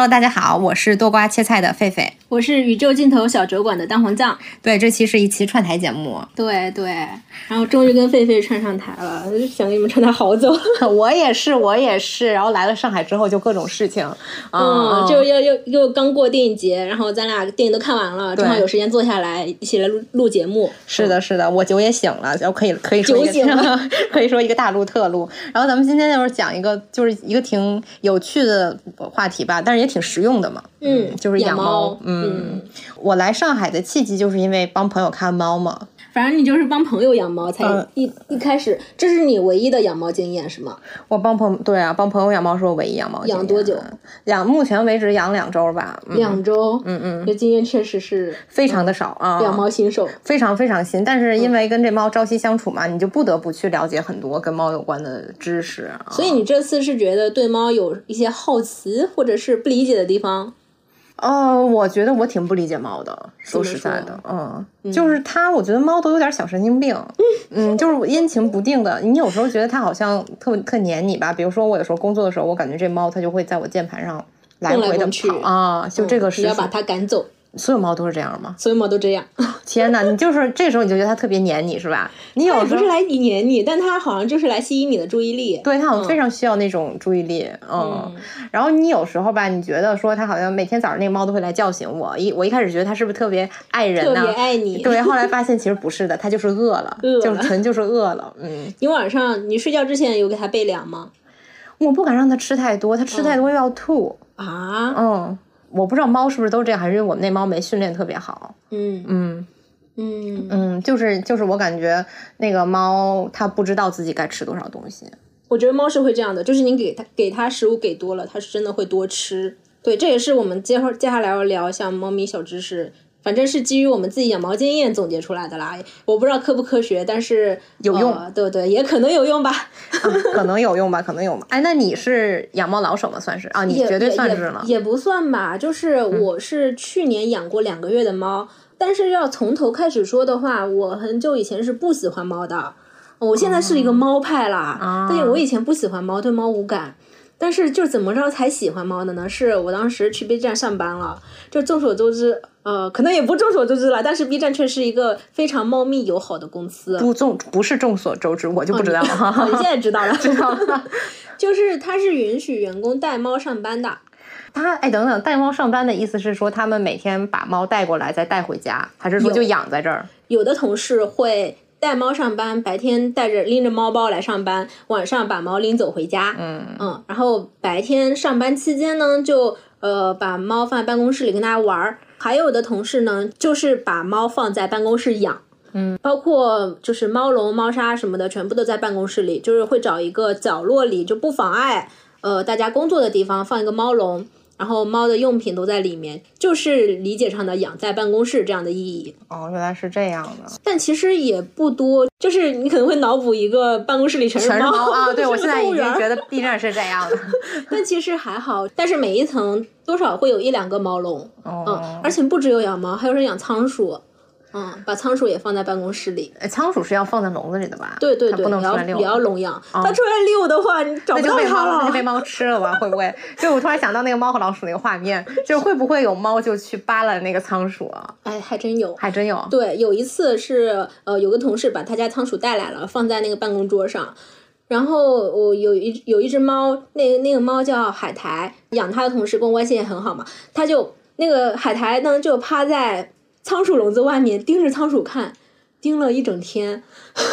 Hello，大家好，我是多瓜切菜的狒狒。我是宇宙尽头小酒馆的蛋黄酱。对，这期是一期串台节目。对对，然后终于跟狒狒串上台了，想跟你们串台好久。我也是，我也是。然后来了上海之后，就各种事情。嗯，就又又又刚过电影节，然后咱俩电影都看完了，正好有时间坐下来一起来录录节目。是的，是的，我酒也醒了，然后可以可以酒醒了，可以说一个大录特录。然后咱们今天就是讲一个，就是一个挺有趣的话题吧，但是也挺实用的嘛。嗯，就是养猫。嗯，我来上海的契机就是因为帮朋友看猫嘛。反正你就是帮朋友养猫，才一一开始，这是你唯一的养猫经验是吗？我帮朋对啊，帮朋友养猫是我唯一养猫。养多久？养目前为止养两周吧。两周，嗯嗯，这经验确实是非常的少啊。养猫新手，非常非常新，但是因为跟这猫朝夕相处嘛，你就不得不去了解很多跟猫有关的知识。所以你这次是觉得对猫有一些好奇或者是不理解的地方？呃，我觉得我挺不理解猫的，说实在的，嗯，就是它，我觉得猫都有点小神经病，嗯，就是阴晴不定的。你有时候觉得它好像特特黏你吧，比如说我有时候工作的时候，我感觉这猫它就会在我键盘上来回的跑啊，就这个是要把它赶走。所有猫都是这样吗？所有猫都这样。天哪，你就是这时候你就觉得它特别黏你是吧？你有不是来黏你，但它好像就是来吸引你的注意力。对，它好像非常需要那种注意力。嗯。然后你有时候吧，你觉得说它好像每天早上那个猫都会来叫醒我。一我一开始觉得它是不是特别爱人呢？特别爱你。对，后来发现其实不是的，它就是饿了，就是纯就是饿了。嗯。你晚上你睡觉之前有给它备粮吗？我不敢让它吃太多，它吃太多又要吐。啊。嗯。我不知道猫是不是都这样，还是因为我们那猫没训练特别好。嗯嗯嗯嗯，就是就是我感觉那个猫它不知道自己该吃多少东西。我觉得猫是会这样的，就是你给它给它食物给多了，它是真的会多吃。对，这也是我们接会接下来要聊像猫咪小知识。反正是基于我们自己养猫经验总结出来的啦，我不知道科不科学，但是有用，对不对，也 可能有用吧，可能有用吧，可能有。哎，那你是养猫老手吗？算是啊，你绝对算是了。也不算吧，就是我是去年养过两个月的猫，但是要从头开始说的话，我很久以前是不喜欢猫的，我现在是一个猫派啦，但是我以前不喜欢猫，对猫无感。但是就怎么着才喜欢猫的呢？是我当时去 B 站上班了，就众所周知，呃，可能也不众所周知了。但是 B 站却是一个非常猫咪友好的公司。不众不是众所周知，我就不知道了。你现在知道了，知道了。就是它是允许员工带猫上班的。他哎，等等，带猫上班的意思是说他们每天把猫带过来再带回家，还是说就养在这儿？有的同事会。带猫上班，白天带着拎着猫包来上班，晚上把猫拎走回家。嗯嗯，然后白天上班期间呢，就呃把猫放在办公室里跟大家玩儿。还有的同事呢，就是把猫放在办公室养。嗯，包括就是猫笼、猫砂什么的，全部都在办公室里，就是会找一个角落里，就不妨碍呃大家工作的地方放一个猫笼。然后猫的用品都在里面，就是理解上的养在办公室这样的意义。哦，原来是这样的。但其实也不多，就是你可能会脑补一个办公室里全是猫啊。对，我 现在已经觉得 B 站是这样的。但其实还好，但是每一层多少会有一两个猫笼。哦。嗯，而且不只有养猫，还有人养仓鼠。嗯，把仓鼠也放在办公室里。仓鼠是要放在笼子里的吧？对对对，不能出来遛。也要笼养。它出来遛的话，你找不到它了。那就被猫吃了吧？会不会？就我突然想到那个猫和老鼠那个画面，就会不会有猫就去扒拉那个仓鼠啊？哎，还真有，还真有。对，有一次是呃，有个同事把他家仓鼠带来了，放在那个办公桌上。然后我有一有一只猫，那个那个猫叫海苔，养它的同事跟我关系也很好嘛，它就那个海苔呢就趴在。仓鼠笼子外面盯着仓鼠看，盯了一整天，他就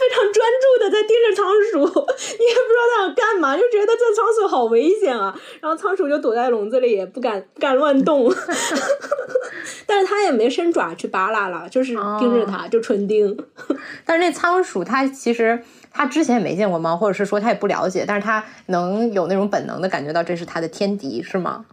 非常专注的在盯着仓鼠，你也不知道他想干嘛，就觉得这仓鼠好危险啊。然后仓鼠就躲在笼子里，也不敢不敢乱动，但是他也没伸爪去扒拉了，就是盯着它，就纯盯。但是那仓鼠它其实它之前也没见过猫，或者是说它也不了解，但是它能有那种本能的感觉到这是它的天敌，是吗？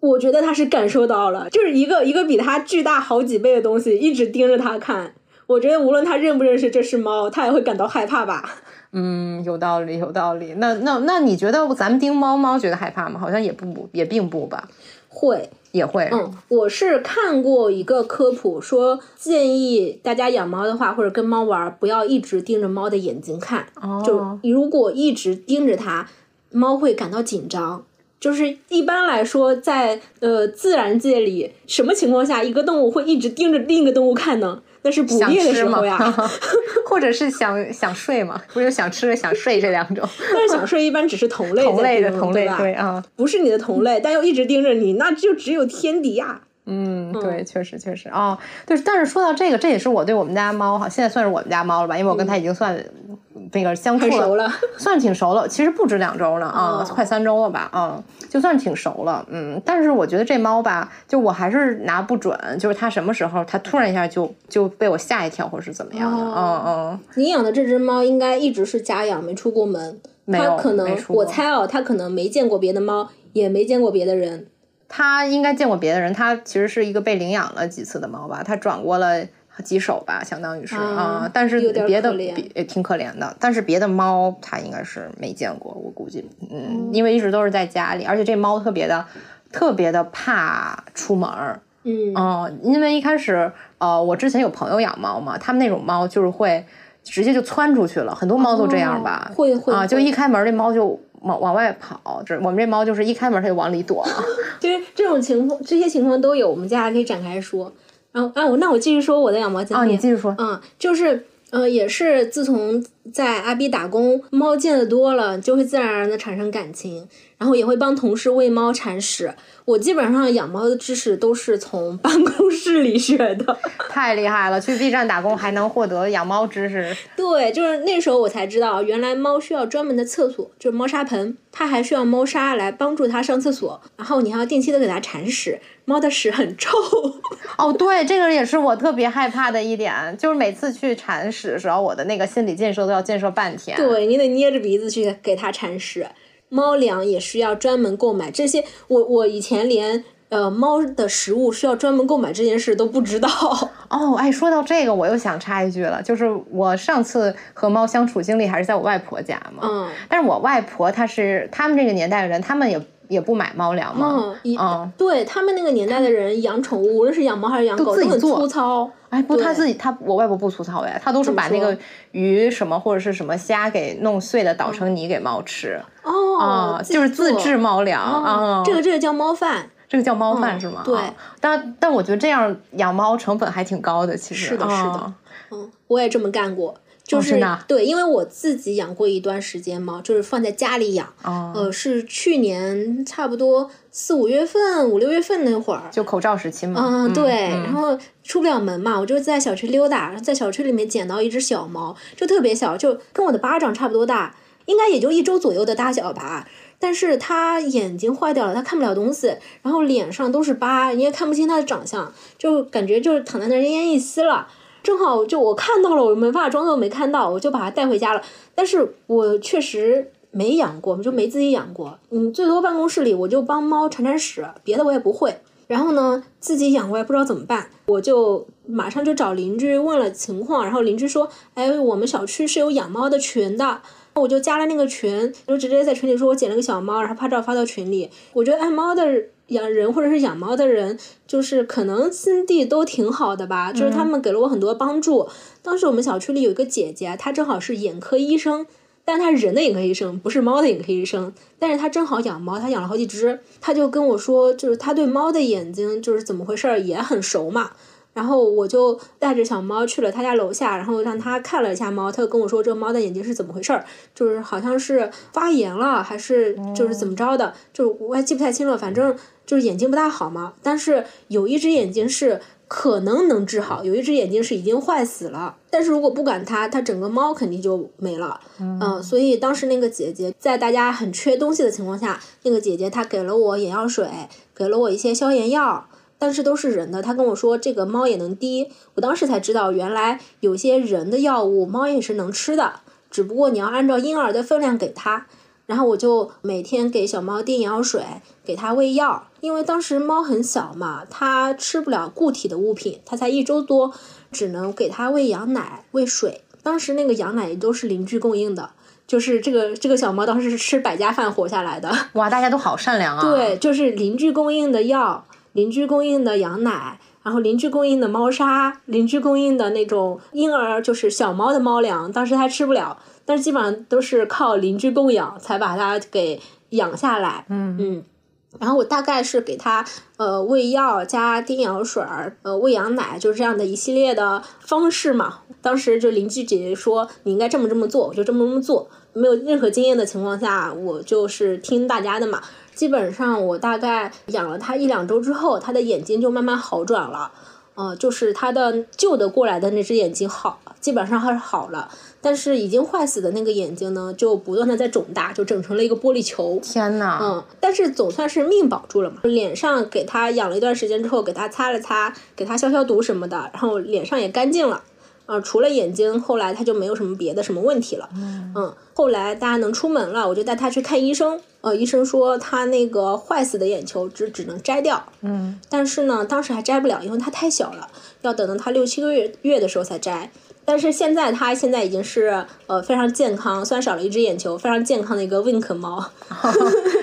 我觉得他是感受到了，就是一个一个比他巨大好几倍的东西一直盯着他看。我觉得无论他认不认识这是猫，他也会感到害怕吧。嗯，有道理，有道理。那那那你觉得咱们盯猫猫觉得害怕吗？好像也不也并不吧。会，也会。嗯，我是看过一个科普，说建议大家养猫的话，或者跟猫玩，不要一直盯着猫的眼睛看。哦。就如果一直盯着它，猫会感到紧张。就是一般来说，在呃自然界里，什么情况下一个动物会一直盯着另一个动物看呢？那是捕猎的时候呀 或者是想想睡嘛，不是想吃想睡这两种。但是想睡一般只是同类同类的同类对啊，不是你的同类，但又一直盯着你，那就只有天敌呀。嗯，对，确实确实啊，对。但是说到这个，这也是我对我们家猫哈，现在算是我们家猫了吧，因为我跟它已经算那个相处了，算挺熟了。其实不止两周了啊，快三周了吧啊，就算挺熟了。嗯，但是我觉得这猫吧，就我还是拿不准，就是它什么时候它突然一下就就被我吓一跳，或是怎么样的。嗯嗯。你养的这只猫应该一直是家养，没出过门。它可能我猜哦，它可能没见过别的猫，也没见过别的人。它应该见过别的人，它其实是一个被领养了几次的猫吧，它转过了几手吧，相当于是啊，但是别的也挺可怜的，但是别的猫它应该是没见过，我估计，嗯，因为一直都是在家里，而且这猫特别的特别的怕出门儿，嗯，因为一开始呃，我之前有朋友养猫嘛，他们那种猫就是会直接就窜出去了，很多猫都这样吧，会会啊，就一开门这猫就。往往外跑，这我们这猫就是一开门它就往里躲，就是这种情况，这些情况都有，我们接下来可以展开说。然后啊，我那我继续说我的养猫经历。啊，你继续说。嗯，就是呃，也是自从在阿比打工，猫见的多了，就会自然而然的产生感情，然后也会帮同事喂猫铲屎。我基本上养猫的知识都是从办公室里学的，太厉害了！去 B 站打工还能获得养猫知识。对，就是那时候我才知道，原来猫需要专门的厕所，就是猫砂盆，它还需要猫砂来帮助它上厕所，然后你还要定期的给它铲屎，猫的屎很臭。哦，对，这个也是我特别害怕的一点，就是每次去铲屎的时候，我的那个心理建设都要建设半天。对你得捏着鼻子去给它铲屎。猫粮也需要专门购买，这些我我以前连呃猫的食物需要专门购买这件事都不知道 哦。哎，说到这个，我又想插一句了，就是我上次和猫相处经历还是在我外婆家嘛。嗯。但是我外婆她是他们这个年代的人，他们也也不买猫粮嘛。嗯。嗯。对他们那个年代的人养宠物，无论是养猫还是养狗，都很粗糙。哎，不，他自己他我外婆不粗糙哎，他都是把那个鱼什么或者是什么虾给弄碎了捣成泥给猫吃。哦，就是自制猫粮啊，这个这个叫猫饭，这个叫猫饭是吗？对，但但我觉得这样养猫成本还挺高的，其实是的，是的，嗯，我也这么干过。就是对，因为我自己养过一段时间猫，就是放在家里养。哦。呃，是去年差不多四五月份、五六月份那会儿，就口罩时期嘛。嗯，对。然后出不了门嘛，我就在小区溜达，在小区里面捡到一只小猫，就特别小，就跟我的巴掌差不多大，应该也就一周左右的大小吧。但是它眼睛坏掉了，它看不了东西，然后脸上都是疤，你也看不清它的长相，就感觉就是躺在那儿奄奄一息了。正好就我看到了，我没办法装作没看到，我就把它带回家了。但是我确实没养过，就没自己养过。嗯，最多办公室里我就帮猫铲铲屎，别的我也不会。然后呢，自己养我也不知道怎么办，我就马上就找邻居问了情况。然后邻居说：“哎，我们小区是有养猫的群的。”我就加了那个群，就直接在群里说我捡了个小猫，然后拍照发到群里。我觉得爱猫的。养人或者是养猫的人，就是可能心地都挺好的吧，就是他们给了我很多帮助。当时我们小区里有一个姐姐，她正好是眼科医生，但她人的眼科医生，不是猫的眼科医生。但是她正好养猫，她养了好几只，她就跟我说，就是她对猫的眼睛就是怎么回事儿也很熟嘛。然后我就带着小猫去了他家楼下，然后让他看了一下猫，他就跟我说这个猫的眼睛是怎么回事儿，就是好像是发炎了，还是就是怎么着的，就是我还记不太清了，反正就是眼睛不大好嘛。但是有一只眼睛是可能能治好，有一只眼睛是已经坏死了。但是如果不管它，它整个猫肯定就没了。嗯，所以当时那个姐姐在大家很缺东西的情况下，那个姐姐她给了我眼药水，给了我一些消炎药。但是都是人的，他跟我说这个猫也能滴，我当时才知道原来有些人的药物猫也是能吃的，只不过你要按照婴儿的分量给它。然后我就每天给小猫滴眼药水，给它喂药，因为当时猫很小嘛，它吃不了固体的物品，它才一周多，只能给它喂羊奶、喂水。当时那个羊奶都是邻居供应的，就是这个这个小猫当时是吃百家饭活下来的。哇，大家都好善良啊！对，就是邻居供应的药。邻居供应的羊奶，然后邻居供应的猫砂，邻居供应的那种婴儿就是小猫的猫粮，当时它吃不了，但是基本上都是靠邻居供养才把它给养下来。嗯嗯。然后我大概是给它呃喂药加叮咬水儿，呃喂羊奶，就是这样的一系列的方式嘛。当时就邻居姐姐说你应该这么这么做，我就这么这么做。没有任何经验的情况下，我就是听大家的嘛。基本上我大概养了它一两周之后，它的眼睛就慢慢好转了。呃，就是它的旧的过来的那只眼睛好，基本上还是好了。但是已经坏死的那个眼睛呢，就不断的在肿大，就整成了一个玻璃球。天呐，嗯，但是总算是命保住了嘛。脸上给它养了一段时间之后，给它擦了擦，给它消消毒什么的，然后脸上也干净了。啊，除了眼睛，后来他就没有什么别的什么问题了。嗯，后来大家能出门了，我就带他去看医生。呃，医生说他那个坏死的眼球只只能摘掉。嗯，但是呢，当时还摘不了，因为它太小了，要等到他六七个月月的时候才摘。但是现在它现在已经是呃非常健康，虽然少了一只眼球，非常健康的一个 Wink 猫。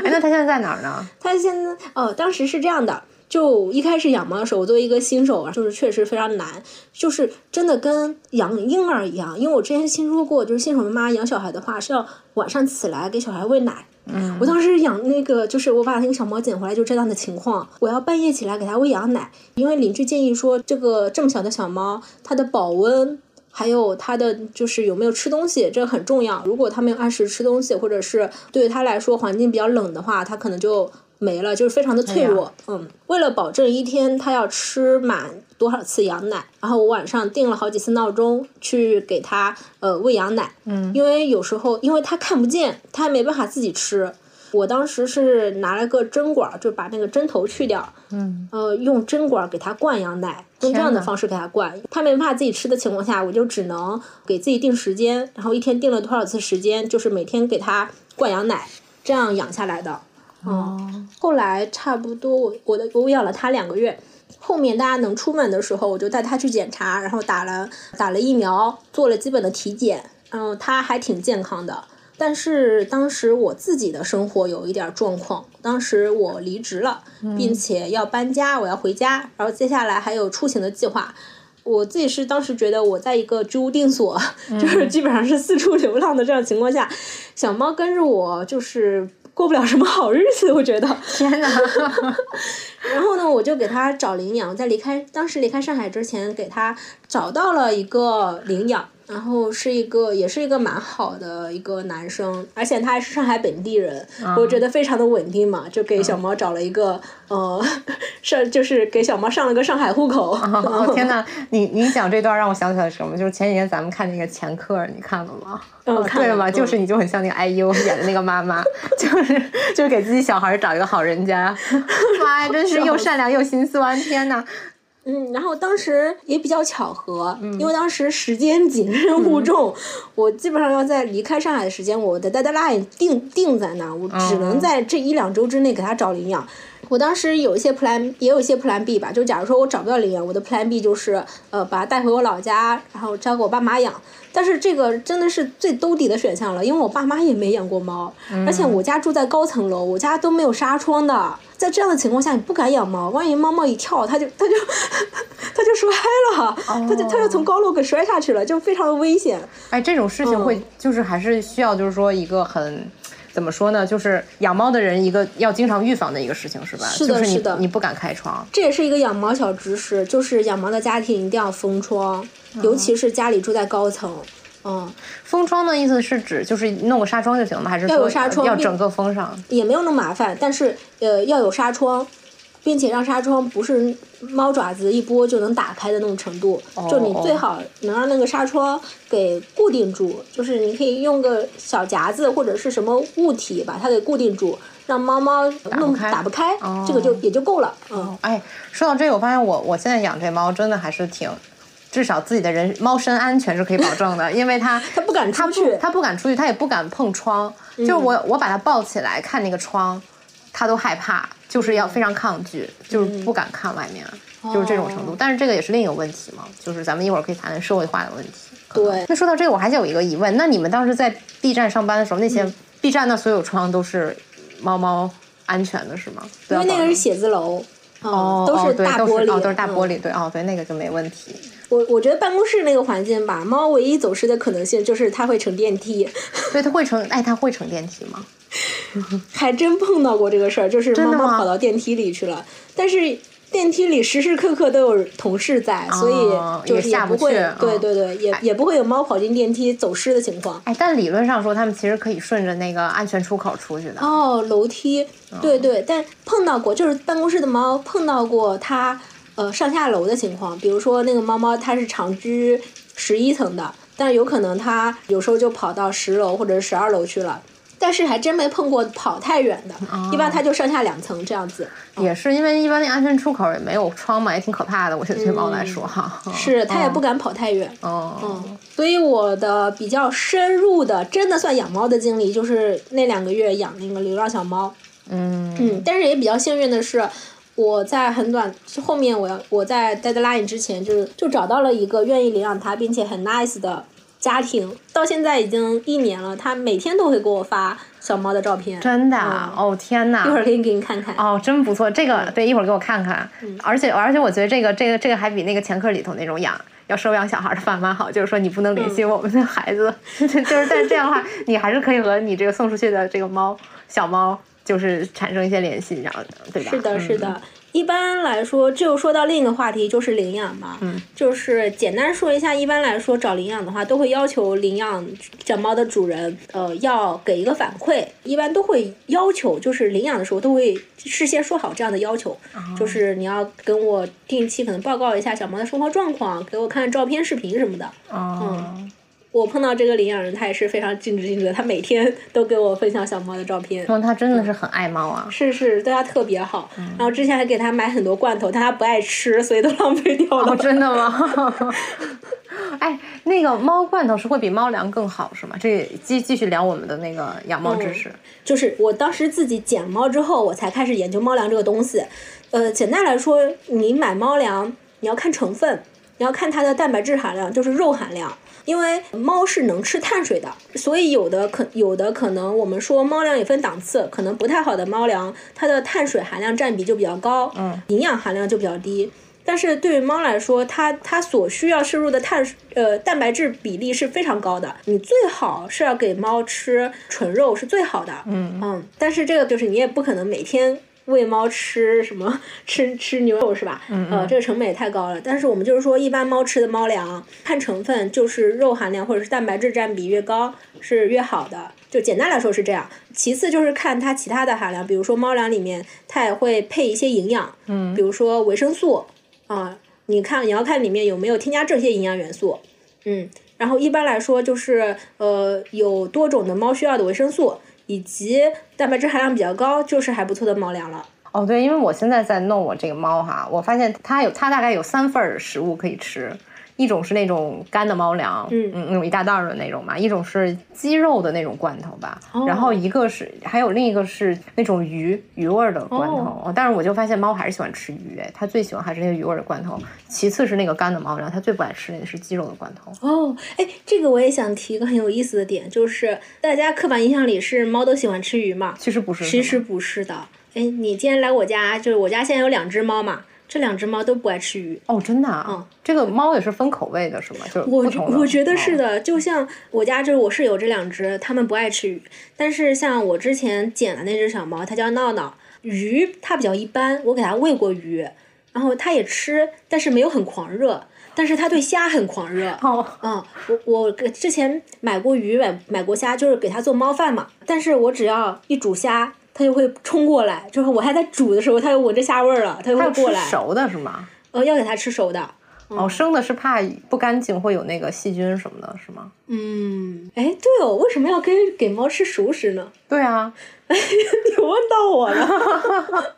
哎，那它现在在哪儿呢？它现在哦，当时是这样的。就一开始养猫的时候，我作为一个新手啊，就是确实非常难，就是真的跟养婴儿一样。因为我之前听说过，就是新手妈妈养小孩的话，是要晚上起来给小孩喂奶。嗯，我当时养那个，就是我把那个小猫捡回来，就这样的情况，我要半夜起来给它喂羊奶，因为邻居建议说，这个这么小的小猫，它的保温还有它的就是有没有吃东西，这很重要。如果它没有按时吃东西，或者是对它来说环境比较冷的话，它可能就。没了，就是非常的脆弱。嗯，为了保证一天它要吃满多少次羊奶，然后我晚上定了好几次闹钟去给它呃喂羊奶。嗯，因为有时候因为它看不见，它没办法自己吃。我当时是拿了个针管，就把那个针头去掉。嗯，呃，用针管给它灌羊奶，用这样的方式给它灌。它没办法自己吃的情况下，我就只能给自己定时间，然后一天定了多少次时间，就是每天给它灌羊奶，这样养下来的。哦，后来差不多我我的我养了它两个月，后面大家能出门的时候，我就带它去检查，然后打了打了疫苗，做了基本的体检，然后它还挺健康的。但是当时我自己的生活有一点状况，当时我离职了，并且要搬家，我要回家，然后接下来还有出行的计划。我自己是当时觉得我在一个居无定所，就是基本上是四处流浪的这样情况下，小猫跟着我就是。过不了什么好日子，我觉得。天哪！然后呢，我就给他找领养，在离开当时离开上海之前，给他找到了一个领养。然后是一个，也是一个蛮好的一个男生，而且他还是上海本地人，我觉得非常的稳定嘛，就给小猫找了一个，呃，上就是给小猫上了个上海户口。哦天呐，你你讲这段让我想起来什么？就是前几天咱们看那个前客，你看了吗？嗯，看了吗？就是你就很像那个 IU 演的那个妈妈，就是就是给自己小孩找一个好人家，妈呀，真是又善良又心酸，天呐。嗯，然后当时也比较巧合，因为当时时间紧，任务重，我基本上要在离开上海的时间，我的 deadline 定定在那儿，我只能在这一两周之内给他找领养。我当时有一些 plan，也有一些 plan B 吧，就假如说我找不到领养，我的 plan B 就是呃把它带回我老家，然后交给我爸妈养。但是这个真的是最兜底的选项了，因为我爸妈也没养过猫，而且我家住在高层楼，我家都没有纱窗的。在这样的情况下，你不敢养猫，万一猫猫一跳，它就它就 它就摔了，它就它就从高楼给摔下去了，就非常的危险。哎，这种事情会就是还是需要就是说一个很。怎么说呢？就是养猫的人一个要经常预防的一个事情，是吧？是的，是的。你不敢开窗，这也是一个养猫小知识，就是养猫的家庭一定要封窗，尤其是家里住在高层。嗯，封窗的意思是指就是弄个纱窗就行了吗？还是要有纱窗？要整个封上？也没有那么麻烦，但是呃要有纱窗。并且让纱窗不是猫爪子一拨就能打开的那种程度，就你最好能让那个纱窗给固定住，就是你可以用个小夹子或者是什么物体把它给固定住，让猫猫弄打不开，这个就也就够了。嗯，哎，说到这个，我发现我我现在养这猫真的还是挺，至少自己的人猫身安全是可以保证的，因为它它不敢出去，它不敢出去，它也不敢碰窗，就是我我把它抱起来看那个窗，它都害怕。就是要非常抗拒，就是不敢看外面，就是这种程度。但是这个也是另一个问题嘛，就是咱们一会儿可以谈谈社会化的问题。对。那说到这个，我还是有一个疑问，那你们当时在 B 站上班的时候，那些 B 站的所有窗都是猫猫安全的，是吗？因为那个是写字楼，哦，都是大玻璃，都是大玻璃，对，哦，对，那个就没问题。我我觉得办公室那个环境吧，猫唯一走失的可能性就是它会乘电梯。对，它会乘，哎，它会乘电梯吗？还真碰到过这个事儿，就是猫猫跑到电梯里去了，但是。电梯里时时刻刻都有同事在，所以就是也下不不会，去对嗯对对，也也不会有猫跑进电梯走失的情况。哎，但理论上说，他们其实可以顺着那个安全出口出去的。哦，楼梯，对对，但碰到过，就是办公室的猫碰到过它呃上下楼的情况，比如说那个猫猫它是长居十一层的，但是有可能它有时候就跑到十楼或者十二楼去了。但是还真没碰过跑太远的，一般它就上下两层这样子。也是因为一般那安全出口也没有窗嘛，也挺可怕的。我觉得对猫来说哈，是它也不敢跑太远。哦，嗯，所以我的比较深入的，真的算养猫的经历，就是那两个月养那个流浪小猫。嗯嗯，但是也比较幸运的是，我在很短后面，我要我在 deadline 之前，就是就找到了一个愿意领养它并且很 nice 的家庭，到现在已经一年了，他每天都会给我发小猫的照片。真的啊，哦天哪！一会儿可以给你看看。哦，真不错，这个对，一会儿给我看看。嗯而且而且我觉得这个这个这个还比那个前科里头那种养要收养小孩的爸妈好，就是说你不能联系嗯我们的孩子，就是但是这样的话，你还是可以和你这个送出去的这个猫小猫就是产生一些联系，然后对吧？是的，嗯是的。一般来说，就说到另一个话题，就是领养嘛。嗯。就是简单说一下，一般来说找领养的话，都会要求领养小猫的主人，呃，要给一个反馈。一般都会要求，就是领养的时候都会事先说好这样的要求，哦就是你要跟我定期可能报告一下小猫的生活状况，给我看照片、视频什么的。哦，我碰到这个领养人，他也是非常尽职尽责，他每天都给我分享小猫的照片。那他真的是很爱猫啊。是是，对它特别好。嗯然后之前还给它买很多罐头，但它不爱吃，所以都浪费掉了。哦，真的吗？哎，那个猫罐头是会比猫粮更好是吗？这继继续聊我们的那个养猫知识。就是我当时自己捡猫之后，我才开始研究猫粮这个东西。呃，简单来说，你买猫粮，你要看成分，你要看它的蛋白质含量，就是肉含量。因为猫是能吃碳水的，所以有的可有的可能我们说猫粮也分档次，可能不太好的猫粮，它的碳水含量占比就比较高，嗯，营养含量就比较低。但是对于猫来说，它它所需要摄入的碳呃蛋白质比例是非常高的。你最好是要给猫吃纯肉是最好的，嗯嗯。但是这个就是你也不可能每天喂猫吃什么 吃吃牛肉是吧？嗯呃，这个成本也太高了。但是我们就是说，一般猫吃的猫粮看成分，就是肉含量或者是蛋白质占比越高是越好的。就简单来说是这样。其次就是看它其他的含量，比如说猫粮里面它也会配一些营养，嗯比如说维生素。啊，你看你要看里面有没有添加这些营养元素，嗯，然后一般来说就是呃有多种的猫需要的维生素，以及蛋白质含量比较高，就是还不错的猫粮了。哦，对，因为我现在在弄我这个猫哈，我发现它有它大概有三份食物可以吃，一种是那种干的猫粮，嗯。那种一大袋儿的那种嘛，一种是鸡肉的那种罐头吧，哦。然后一个是还有另一个是那种鱼鱼味儿的罐头，哦。但是我就发现猫还是喜欢吃鱼，哎，它最喜欢还是那个鱼味儿的罐头，其次是那个干的猫粮，它最不爱吃的是鸡肉的罐头。哦，哎，这个我也想提一个很有意思的点，就是大家刻板印象里是猫都喜欢吃鱼嘛，其实不是，其实不是的。哎，你今天来我家，就是我家现在有两只猫嘛，这两只猫都不爱吃鱼。哦，真的啊，嗯这个猫也是分口味的，是吗？就我我觉得是的，就像我家就是我室友这两只，它们不爱吃鱼，但是像我之前捡的那只小猫，它叫闹闹，鱼它比较一般，我给它喂过鱼，然后它也吃，但是没有很狂热，但是它对虾很狂热。哦，嗯，我我之前买过鱼，买买过虾，就是给它做猫饭嘛。但是我只要一煮虾，它就会冲过来，就是我还在煮的时候，它就闻着虾味儿了，它就会过来。熟的是吗？呃，要给它吃熟的。哦，生的是怕不干净，会有那个细菌什么的，是吗？嗯，哎，对哦，为什么要给给猫吃熟食呢？对啊，你问到我了，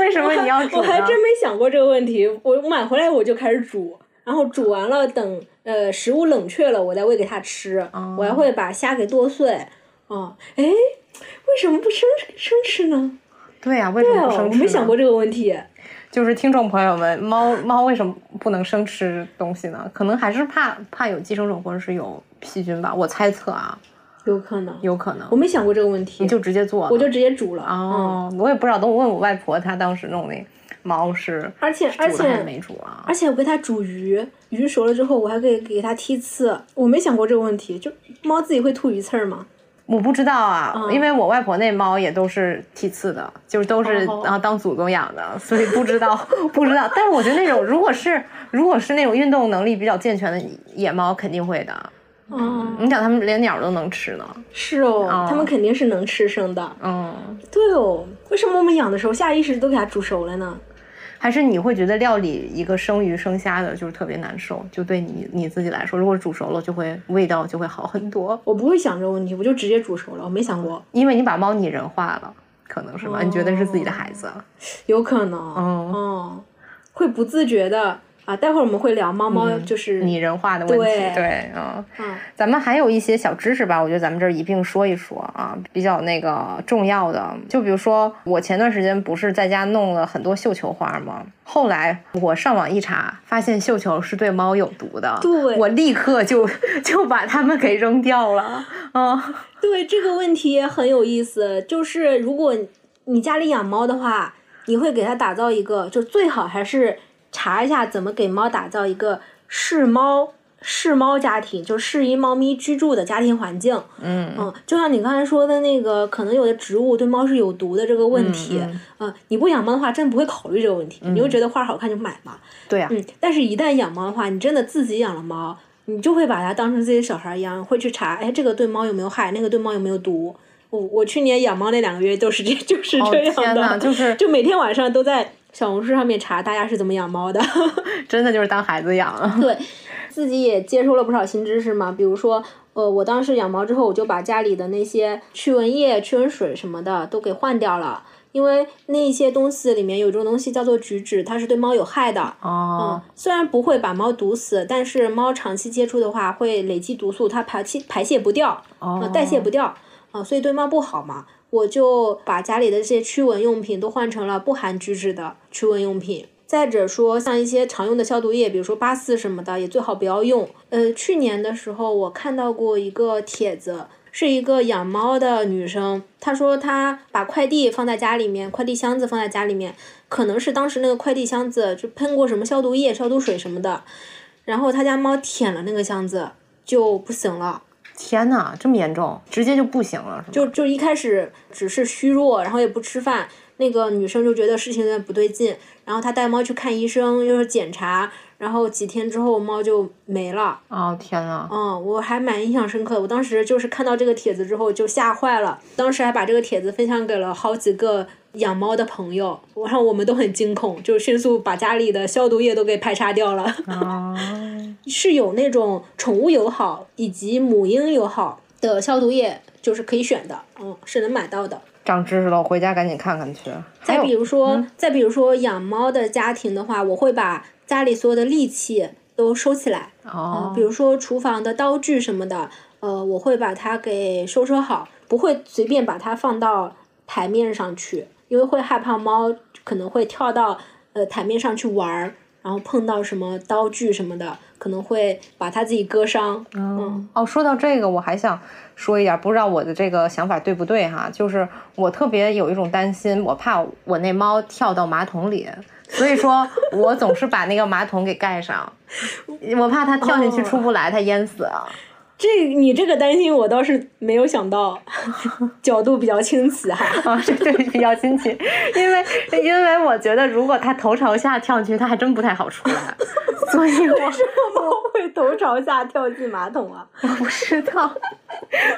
为什么你要煮呢？我还真没想过这个问题。我买回来我就开始煮，然后煮完了，等呃食物冷却了，我再喂给它吃。哦我还会把虾给剁碎。哦，哎，为什么不生生吃呢？对呀、为什么不生吃？我没想过。这个问题。就是听众朋友们，猫猫为什么不能生吃东西呢？可能还是怕怕有寄生虫或者是有细菌吧，我猜测啊，有可能，有可能我。没想过这个问题，你就直接做，我就直接煮了。嗯，哦，我也不知道，等我问我外婆，她当时弄那猫是而且而且煮了还是没煮啊？而且我给它煮鱼，鱼熟了之后，我还可以给它剔刺。我没想过这个问题，就猫自己会吐鱼刺儿吗？我不知道啊，因为我外婆那猫也都是替次的，就是都是啊当祖宗养的，所以不知道 不知道。但是我觉得那种如果是如果是那种运动能力比较健全的野猫，肯定会的。嗯，你想它们连鸟都能吃呢？是哦，它们肯定是能吃生的。嗯，对哦，为什么我们养的时候下意识都给它煮熟了呢？还是你会觉得料理一个生鱼生虾的，就是特别难受？就对你你自己来说，如果煮熟了，就会味道就会好很多。我不会想这个问题，我就直接煮熟了。我没想过，因为你把猫拟人化了，可能是吧？你觉得是自己的孩子？有可能。嗯嗯，会不自觉的。啊，待会儿我们会聊猫猫就是拟人化的问题，对，嗯，咱们还有一些小知识吧，我觉得咱们这儿一并说一说啊，比较那个重要的，就比如说我前段时间不是在家弄了很多绣球花吗？后来我上网一查，发现绣球是对猫有毒的，对，我立刻就 就把它们给扔掉了，啊，对，这个问题也很有意思，就是如果你家里养猫的话，你会给它打造一个，就最好还是。查一下怎么给猫打造一个适猫适猫家庭，就适宜猫咪居住的家庭环境。嗯嗯，就像你刚才说的那个，可能有的植物对猫是有毒的这个问题。嗯，你不养猫的话，真不会考虑这个问题。你就觉得花好看就买嘛。对呀。嗯，但是一旦养猫的话，你真的自己养了猫，你就会把它当成自己的小孩一样，会去查，哎，这个对猫有没有害，那个对猫有没有毒。我我去年养猫那两个月都是这，就是这样的，就是就每天晚上都在。小红书上面查大家是怎么养猫的，真的就是当孩子养了。对，自己也接收了不少新知识嘛。比如说，呃，我当时养猫之后，我就把家里的那些驱蚊液、驱蚊水什么的都给换掉了，因为那些东西里面有一种东西叫做菊酯，它是对猫有害的。哦。嗯，虽然不会把猫毒死，但是猫长期接触的话会累积毒素，它排气排泄不掉，代谢不掉，啊，所以对猫不好嘛。我就把家里的这些驱蚊用品都换成了不含菊酯的驱蚊用品。再者说，像一些常用的消毒液，比如说八四什么的，也最好不要用。呃，去年的时候我看到过一个帖子，是一个养猫的女生，她说她把快递放在家里面，快递箱子放在家里面，可能是当时那个快递箱子就喷过什么消毒液、消毒水什么的，然后她家猫舔了那个箱子就不行了。天呐，这么严重，直接就不行了，就就一开始只是虚弱，然后也不吃饭，那个女生就觉得事情有点不对劲，然后她带猫去看医生，又是检查，然后几天之后猫就没了。哦天呐。嗯，我还蛮印象深刻的，我当时就是看到这个帖子之后就吓坏了，当时还把这个帖子分享给了好几个。养猫的朋友，然后我们都很惊恐，就迅速把家里的消毒液都给排查掉了。是有那种宠物友好以及母婴友好的消毒液，就是可以选的，嗯，是能买到的。长知识了，我回家赶紧看看去。再比如说，再比如说养猫的家庭的话，我会把家里所有的利器都收起来。哦。比如说厨房的刀具什么的，呃，我会把它给收收好，不会随便把它放到台面上去。因为会害怕猫可能会跳到呃台面上去玩儿，然后碰到什么刀具什么的，可能会把它自己割伤。嗯，哦，说到这个，我还想说一点，不知道我的这个想法对不对哈？就是我特别有一种担心，我怕我那猫跳到马桶里，所以说我总是把那个马桶给盖上，我怕它跳进去出不来，它淹死。这你这个担心我倒是没有想到，角度比较清奇哈。啊，对，比较清奇，因为因为我觉得如果它头朝下跳进去，它还真不太好出来，所以我为什么猫会头朝下跳进马桶啊？我不知道，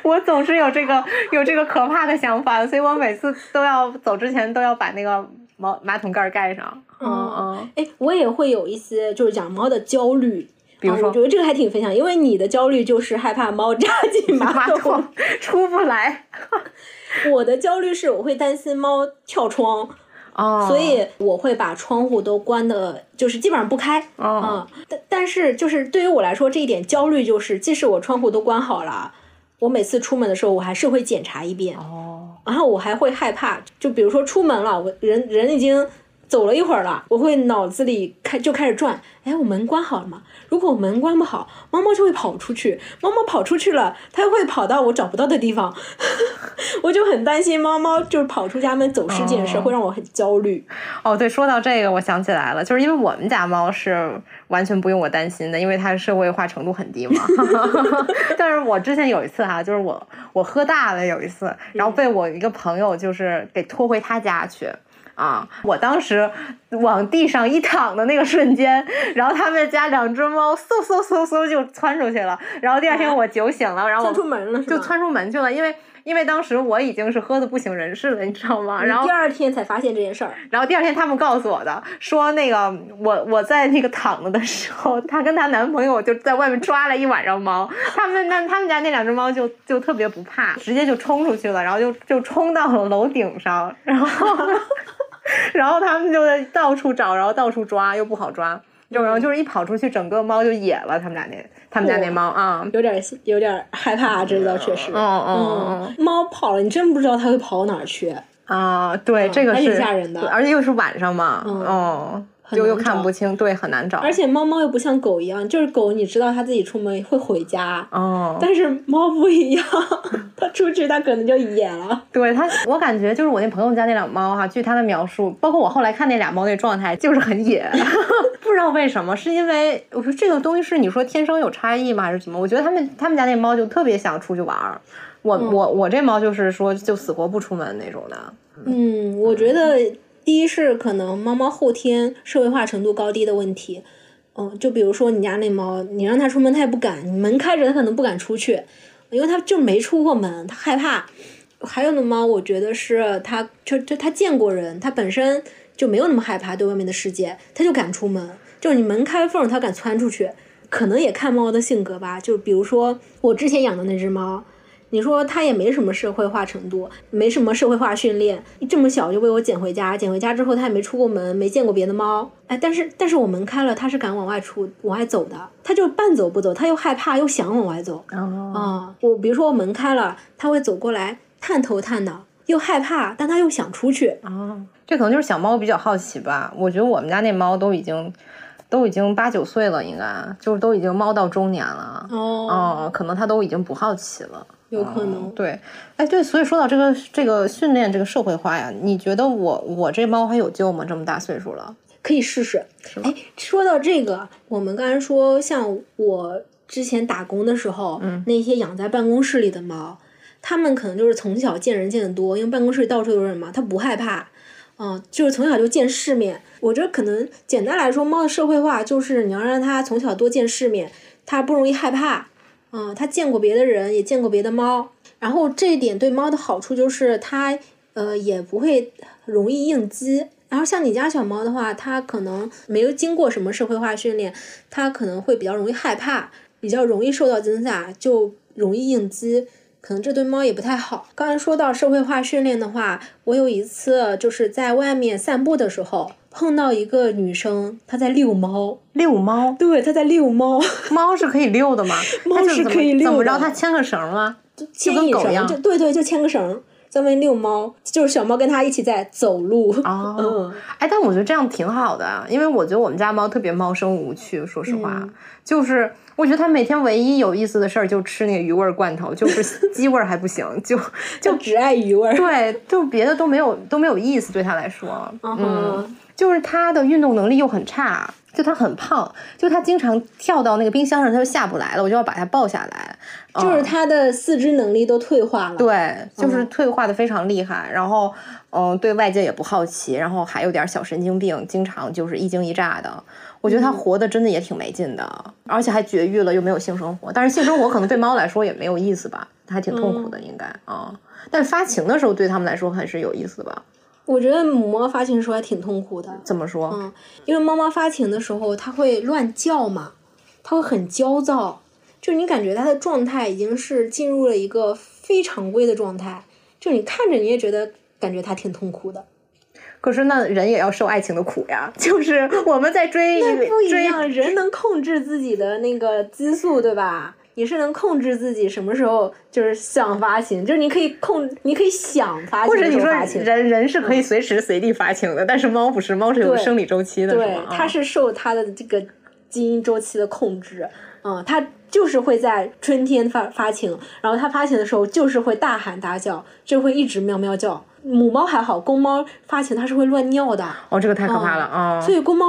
我总是有这个有这个可怕的想法，所以我每次都要走之前都要把那个毛马桶盖盖上。嗯嗯，哎，我也会有一些就是养猫的焦虑。比如说，我觉得这个还挺分享，因为你的焦虑就是害怕猫扎进 马桶出不来。我的焦虑是我会担心猫跳窗，哦，所以我会把窗户都关的，就是基本上不开。啊，但但是就是对于我来说，这一点焦虑就是，即使我窗户都关好了，我每次出门的时候，我还是会检查一遍。哦，然后我还会害怕，就比如说出门了，我人人已经。走了一会儿了，我会脑子里开就开始转，哎，我门关好了吗？如果我门关不好，猫猫就会跑出去，猫猫跑出去了，它会跑到我找不到的地方，我就很担心猫猫就是跑出家门走失这件事，会让我很焦虑。哦，对，说到这个，我想起来了，就是因为我们家猫是完全不用我担心的，因为它社会化程度很低嘛。但是我之前有一次哈，就是我我喝大了有一次，然后被我一个朋友就是给拖回他家去。啊！我当时往地上一躺的那个瞬间，然后他们家两只猫嗖嗖嗖嗖就窜出去了。然后第二天我酒醒了，然后窜出门了，就窜出门去了，因为。因为当时我已经是喝的不省人事了，你知道吗？然后第二天才发现这件事儿。然后第二天他们告诉我的，说那个我我在那个躺着的时候，她跟她男朋友就在外面抓了一晚上猫。他们那他们家那两只猫就就特别不怕，直接就冲出去了，然后就就冲到了楼顶上，然后 然后他们就在到处找，然后到处抓，又不好抓。然后就是一跑出去，整个猫就野了。他们俩那，他们家那猫啊，有点有点害怕，这倒确实。嗯嗯嗯，猫跑了，你真不知道它会跑哪儿去啊？对，这个是吓人的，而且又是晚上嘛，嗯。就又看不清，对，很难找。而且猫猫又不像狗一样，就是狗，你知道它自己出门会回家，哦，但是猫不一样，它出去它可能就野了。对它，我感觉就是我那朋友家那俩猫哈，据他的描述，包括我后来看那俩猫那状态，就是很野，不知道为什么，是因为我说这个东西是你说天生有差异吗，还是怎么？我觉得他们他们家那猫就特别想出去玩儿，我我我这猫就是说就死活不出门那种的。嗯，我觉得。第一是可能猫猫后天社会化程度高低的问题，嗯，就比如说你家那猫，你让它出门它也不敢，你门开着它可能不敢出去，因为它就没出过门，它害怕。还有的猫，我觉得是它就就它见过人，它本身就没有那么害怕对外面的世界，它就敢出门，就是你门开缝它敢窜出去，可能也看猫的性格吧。就比如说我之前养的那只猫。你说它也没什么社会化程度，没什么社会化训练，这么小就被我捡回家，捡回家之后它也没出过门，没见过别的猫，哎，但是但是我门开了，它是敢往外出、往外走的，它就半走不走，它又害怕又想往外走，啊，我比如说我门开了，它会走过来探头探脑，又害怕，但它又想出去，啊，这可能就是小猫比较好奇吧，我觉得我们家那猫都已经。都已经八九岁了，应该就是都已经猫到中年了。哦，可能它都已经不好奇了，有可能。对，哎，对，所以说到这个这个训练这个社会化呀，你觉得我我这猫还有救吗？这么大岁数了，可以试试。哎，说到这个，我们刚才说，像我之前打工的时候，嗯，那些养在办公室里的猫，它们可能就是从小见人见得多，因为办公室里到处都是人嘛，它不害怕。嗯，就是从小就见世面。我觉得可能简单来说，猫的社会化就是你要让它从小多见世面，它不容易害怕。嗯，它见过别的人，也见过别的猫。然后这一点对猫的好处就是它呃也不会容易应激。然后像你家小猫的话，它可能没有经过什么社会化训练，它可能会比较容易害怕，比较容易受到惊吓，就容易应激。可能这对猫也不太好。刚才说到社会化训练的话，我有一次就是在外面散步的时候碰到一个女生，她在遛猫。遛猫？对，她在遛猫。猫是可以遛的吗？猫是可以遛的。怎么着？它牵个绳吗？牵一绳，就对对，就牵个绳。在外面遛猫，就是小猫跟它一起在走路。哦，哎，但我觉得这样挺好的，因为我觉得我们家猫特别猫生无趣。说实话，就是我觉得他每天唯一有意思的事儿就吃那个鱼味罐头，就 是鸡味还不行，就就只爱鱼味。对，就别的都没有都没有意思，对他来说。嗯，就是他的运动能力又很差。就它很胖，就它经常跳到那个冰箱上，它就下不来了，我就要把它抱下来。就是它的四肢能力都退化了。对，就是退化的非常厉害。然后，嗯，对外界也不好奇，然后还有点小神经病，经常就是一惊一乍的。我觉得它活的真的也挺没劲的，而且还绝育了，又没有性生活。但是性生活可能对猫来说也没有意思吧，它还挺痛苦的，应该啊。但发情的时候对他们来说还是有意思的吧。我觉得母猫发情的时候还挺痛苦的。怎么说？嗯，因为猫猫发情的时候，它会乱叫嘛，它会很焦躁，就你感觉它的状态已经是进入了一个非常规的状态，就你看着你也觉得感觉它挺痛苦的。可是那人也要受爱情的苦呀，就是我们在追那不一样，人能控制自己的那个激素，对吧？你是能控制自己什么时候就是想发情，就是你可以控，你可以想发情或者你说人人是可以随时随地发情的，但是猫不是，猫是有生理周期的，对，它是受它的这个基因周期的控制，嗯，它就是会在春天发发情，然后它发情的时候就是会大喊大叫，就会一直喵喵叫。母猫还好，公猫发情它是会乱尿的。哦，这个太可怕了啊！所以公猫。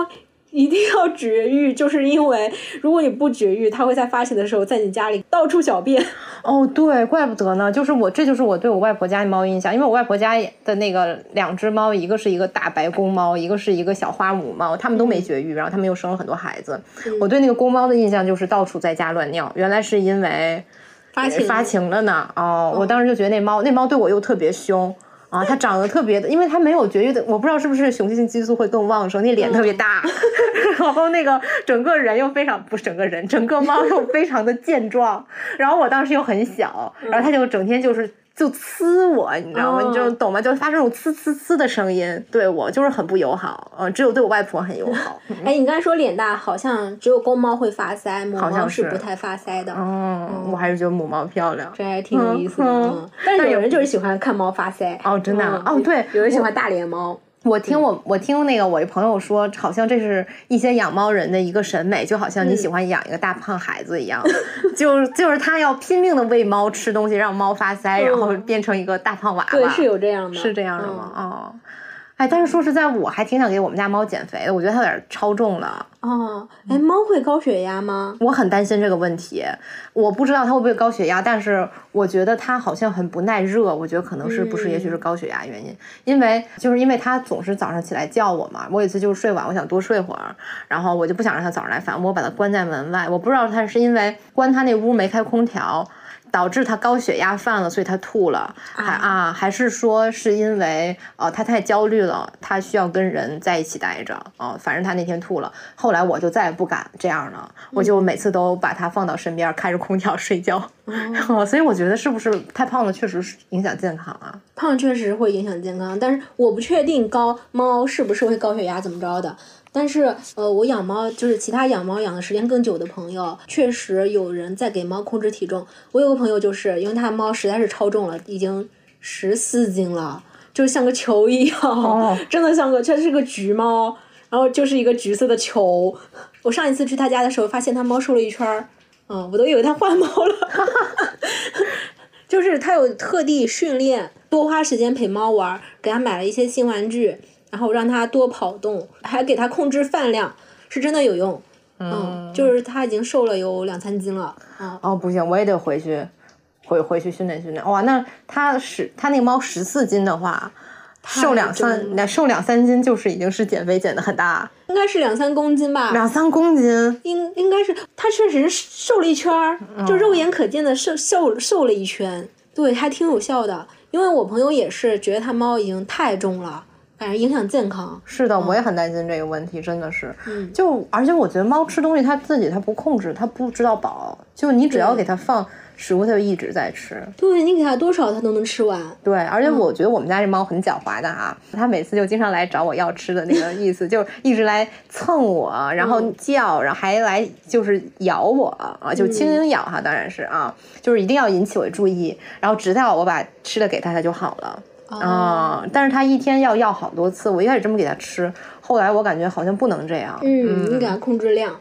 一定要绝育，就是因为如果你不绝育，它会在发情的时候在你家里到处小便。哦，对，怪不得呢。就是我，这就是我对我外婆家的猫印象，因为我外婆家的那个两只猫，一个是一个大白公猫，一个是一个小花母猫，它们都没绝育，然后它们又生了很多孩子。我对那个公猫的印象就是到处在家乱尿，原来是因为发情发情了呢。哦，我当时就觉得那猫，那猫对我又特别凶。啊，它长得特别的，因为它没有绝育的，我不知道是不是雄性激素会更旺盛，那脸特别大，然后那个整个人又非常不是整个人，整个猫又非常的健壮，然后我当时又很小，然后它就整天就是。就呲我，你知道吗？你就懂吗？就发这种呲呲呲的声音，对我就是很不友好。嗯，只有对我外婆很友好。哎，你刚才说脸大，好像只有公猫会发腮，母猫是不太发腮的。嗯，我还是觉得母猫漂亮。这还挺有意思的。嗯，但是有人就是喜欢看猫发腮。哦，真的。哦，对，有人喜欢大脸猫。我听我我听那个我一朋友说，好像这是一些养猫人的一个审美，就好像你喜欢养一个大胖孩子一样，就就是他要拼命的喂猫吃东西，让猫发腮，然后变成一个大胖娃娃。对，是有这样的，是这样的吗？哦。哎，但是说实在，我还挺想给我们家猫减肥的。我觉得它有点超重了。哦，哎，猫会高血压吗？我很担心这个问题。我不知道它会不会高血压，但是我觉得它好像很不耐热。我觉得可能是不是，也许是高血压原因。因为就是因为它总是早上起来叫我嘛。我有一次就是睡晚，我想多睡会儿，然后我就不想让它早上来烦我，我把它关在门外。我不知道它是因为关它那屋没开空调。导致他高血压犯了，所以他吐了，还啊，还是说是因为呃他太焦虑了，他需要跟人在一起待着啊，反正他那天吐了。后来我就再也不敢这样了，我就每次都把他放到身边，开着空调睡觉。所以我觉得是不是太胖了，确实是影响健康啊？胖确实会影响健康，但是我不确定高猫是不是会高血压怎么着的。但是，呃，我养猫就是其他养猫养的时间更久的朋友，确实有人在给猫控制体重。我有个朋友就是因为他猫实在是超重了，已经十四斤了，就像个球一样，真的像个，它是个橘猫，然后就是一个橘色的球。我上一次去他家的时候，发现他猫瘦了一圈儿，嗯，我都以为他换猫了，就是他有特地训练，多花时间陪猫玩，给他买了一些新玩具。然后让它多跑动，还给它控制饭量，是真的有用。嗯，就是它已经瘦了有两三斤了。啊哦，不行，我也得回去，回回去训练训练。哇，那它十，它那个猫十四斤的话，瘦两三，那瘦两三斤就是已经是减肥减的很大。应该是两三公斤吧。两三公斤，应应该是它确实瘦了一圈儿，就肉眼可见的瘦瘦瘦了一圈。对，还挺有效的。因为我朋友也是觉得他猫已经太重了。反正影响健康。是的，我也很担心这个问题，真的是。就而且我觉得猫吃东西，它自己它不控制，它不知道饱。就你只要给它放食物，它就一直在吃。对你给它多少，它都能吃完。对，而且我觉得我们家这猫很狡猾的啊，它每次就经常来找我要吃的那个意思，就一直来蹭我，然后叫，然后还来就是咬我啊，就轻轻咬哈，当然是啊，就是一定要引起我注意，然后直到我把吃的给它，它就好了。啊！但是他一天要要好多次，我一开始这么给他吃，后来我感觉好像不能这样。嗯，你给他控制量。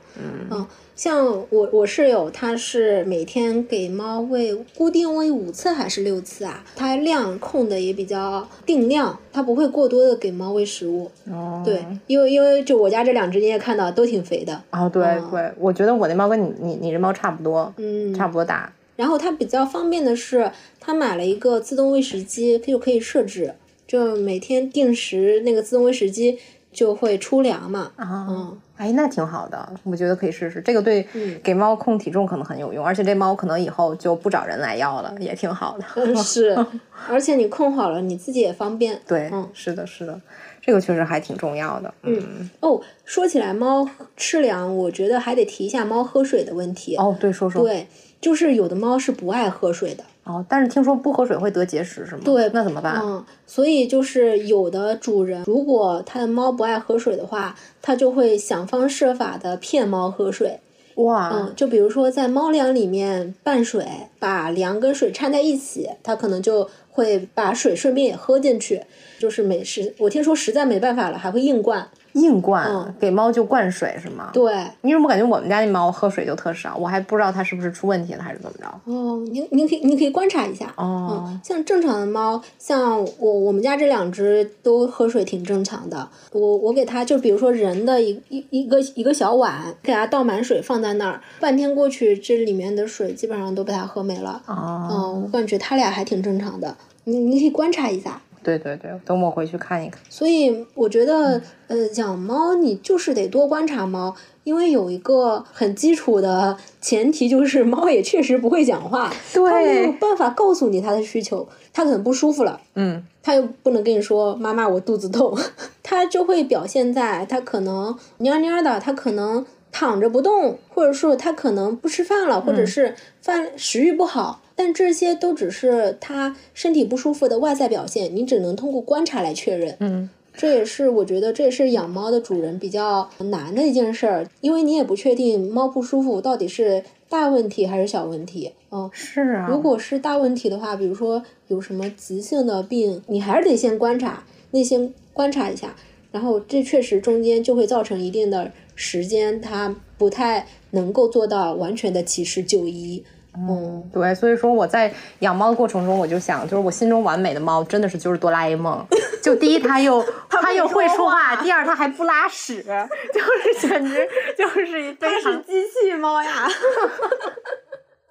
嗯，像我我室友，他是每天给猫喂固定喂五次还是六次啊？他量控的也比较定量，他不会过多的给猫喂食物。哦，对，因为因为就我家这两只你也看到都挺肥的。哦，对对，我觉得我那猫跟你你你这猫差不多，嗯，差不多大。然后它比较方便的是，它买了一个自动喂食机，它就可以设置，就每天定时那个自动喂食机就会出粮嘛。啊，嗯，哎，那挺好的，我觉得可以试试。这个对给猫控体重可能很有用，而且这猫可能以后就不找人来要了，也挺好的。是，而且你控好了，你自己也方便。对，嗯，是的，是的，这个确实还挺重要的。嗯，哦，说起来猫吃粮，我觉得还得提一下猫喝水的问题。哦，对，说说。对。就是有的猫是不爱喝水的哦，但是听说不喝水会得结石，是吗？对，那怎么办？嗯，所以就是有的主人如果他的猫不爱喝水的话，他就会想方设法的骗猫喝水。哇，嗯，就比如说在猫粮里面拌水，把粮跟水掺在一起，它可能就会把水顺便也喝进去。就是没实，我听说实在没办法了，还会硬灌。硬灌，给猫就灌水是吗？对。你怎么感觉我们家那猫喝水就特少？我还不知道它是不是出问题了还是怎么着？哦，您您可以您可以观察一下。哦，像正常的猫，像我我们家这两只都喝水挺正常的。我我给它就比如说人的一一一个一个小碗，给它倒满水放在那儿，半天过去，这里面的水基本上都被它喝没了。哦，嗯，我感觉它俩还挺正常的。你你可以观察一下。对对对，等我回去看一看。所以我觉得，呃，养猫你就是得多观察猫，因为有一个很基础的前提就是猫也确实不会讲话，对，它没有办法告诉你它的需求，它可能不舒服了，嗯，它又不能跟你说妈妈我肚子痛，它就会表现在它可能蔫蔫的，它可能躺着不动，或者说它可能不吃饭了，或者是饭食欲不好。但这些都只是他身体不舒服的外在表现，你只能通过观察来确认。嗯，这也是我觉得这也是养猫的主人比较难的一件事儿，因为你也不确定猫不舒服到底是大问题还是小问题。嗯，是啊。如果是大问题的话，比如说有什么急性的病，你还是得先观察，那先观察一下。然后这确实中间就会造成一定的时间，它不太能够做到完全的及时就医。嗯，对，所以说我在养猫的过程中，我就想，就是我心中完美的猫，真的是就是哆啦 A 梦。就第一，它又 它又会说话；第二，它还不拉屎，就是简直就是一它是机器猫呀。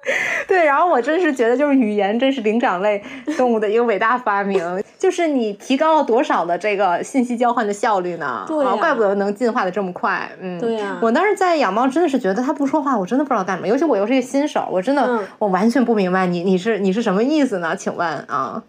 对，然后我真是觉得，就是语言真是灵长类动物的一个伟大发明。就是你提高了多少的这个信息交换的效率呢？对啊，怪不得能进化的这么快。嗯，对呀。我当时在养猫，真的是觉得它不说话，我真的不知道干什么。尤其我又是一个新手，我真的我完全不明白你你是你是什么意思呢？请问啊？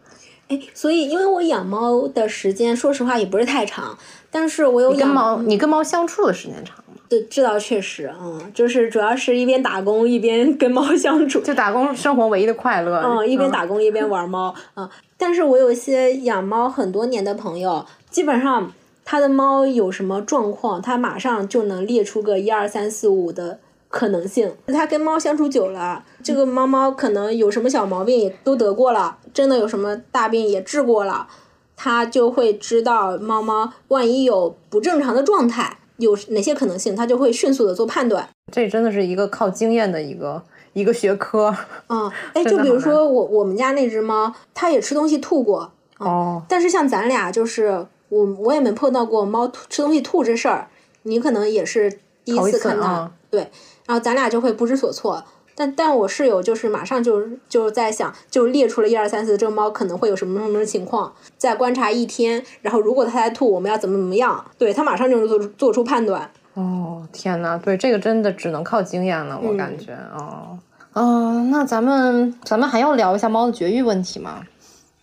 哎，所以因为我养猫的时间，说实话也不是太长，但是我有养猫，你跟猫相处的时间长。对，这倒确实，嗯，就是主要是一边打工一边 跟猫相处，就打工生活唯一的快乐。嗯，一边打工一边玩猫，嗯。但是我有一些养猫很多年的朋友，基本上他的猫有什么状况，他马上就能列出个一二三四五的可能性。它跟猫相处久了，这个猫猫可能有什么小毛病也都得过了，真的有什么大病也治过了，它就会知道猫猫万一有不正常的状态。有哪些可能性，它就会迅速的做判断。这真的是一个靠经验的一个一个学科。嗯，哎，就比如说我我们家那只猫，它也吃东西吐过。哦。但是像咱俩，就是我我也没碰到过猫吃东西吐这事儿，你可能也是第一次看到。对。然后咱俩就会不知所措。但但我室友就是马上就就在想，就列出了一二三四，这个猫可能会有什么什么情况，再观察一天，然后如果它在吐，我们要怎么怎么样？对他马上就能做做出判断。哦，天呐，对这个真的只能靠经验了，我感觉哦。嗯，那咱们咱们还要聊一下猫的绝育问题吗？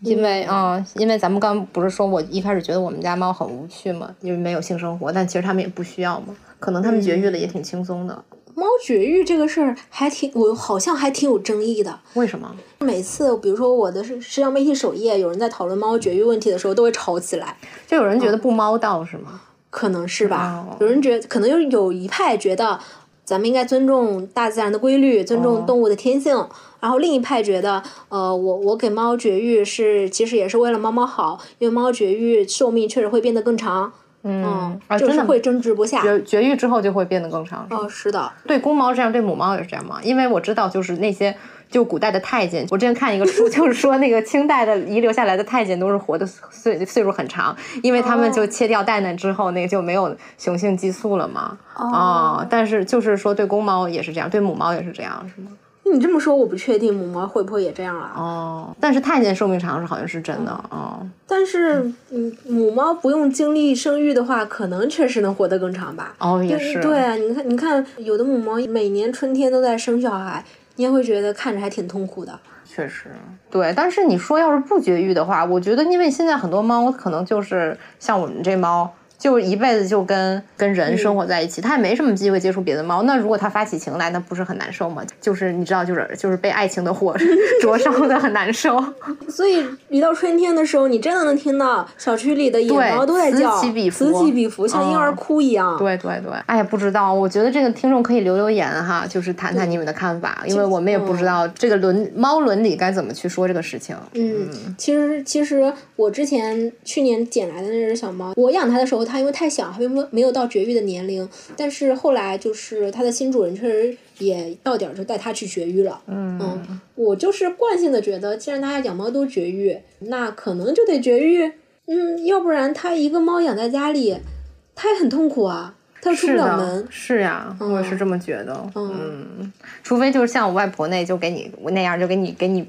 因为啊，因为咱们刚不是说我一开始觉得我们家猫很无趣嘛，因为没有性生活，但其实它们也不需要嘛，可能它们绝育了也挺轻松的。猫绝育这个事儿还挺，我好像还挺有争议的。为什么？每次比如说我的社社交媒体首页有人在讨论猫绝育问题的时候，都会吵起来。就有人觉得不猫道是吗？可能是吧。有人觉可能有有一派觉得咱们应该尊重大自然的规律，尊重动物的天性。然后另一派觉得，呃，我我给猫绝育是其实也是为了猫猫好，因为猫绝育寿命确实会变得更长。嗯，就是会争执不下。绝绝育之后就会变得更长。哦，是的。对公猫这样，对母猫也是这样吗？因为我知道，就是那些就古代的太监，我之前看一个书，就是说那个清代的遗留下来的太监都是活的岁岁数很长，因为他们就切掉蛋蛋之后，那个就没有雄性激素了嘛。哦。但是就是说，对公猫也是这样，对母猫也是这样，是吗？你这么说，我不确定母猫会不会也这样啊？哦，但是太监寿命长是好像是真的哦。但是，嗯，母猫不用经历生育的话，可能确实能活得更长吧？哦，也是。对啊，你看，你看，有的母猫每年春天都在生小孩，你也会觉得看着还挺痛苦的。确实，对。但是你说要是不绝育的话，我觉得，因为现在很多猫可能就是像我们这猫。就一辈子就跟跟人生活在一起，它也没什么机会接触别的猫。那如果它发起情来，那不是很难受吗？就是你知道，就是就是被爱情的火 灼烧的很难受。所以一到春天的时候，你真的能听到小区里的野猫都在叫，此起彼伏，此起彼伏，像婴儿哭一样。对对对，哎呀，不知道，我觉得这个听众可以留留言哈，就是谈谈你们的看法，因为我们也不知道这个伦猫伦理该怎么去说这个事情。嗯，其实其实我之前去年捡来的那只小猫，我养它的时候。它因为太小，还没有没有到绝育的年龄。但是后来就是它的新主人确实也到点儿就带它去绝育了。嗯，我就是惯性的觉得，既然大家养猫都绝育，那可能就得绝育。嗯，要不然它一个猫养在家里，它也很痛苦啊。他出不了门，是呀，我也是这么觉得。嗯，除非就是像我外婆那，就给你那样，就给你给你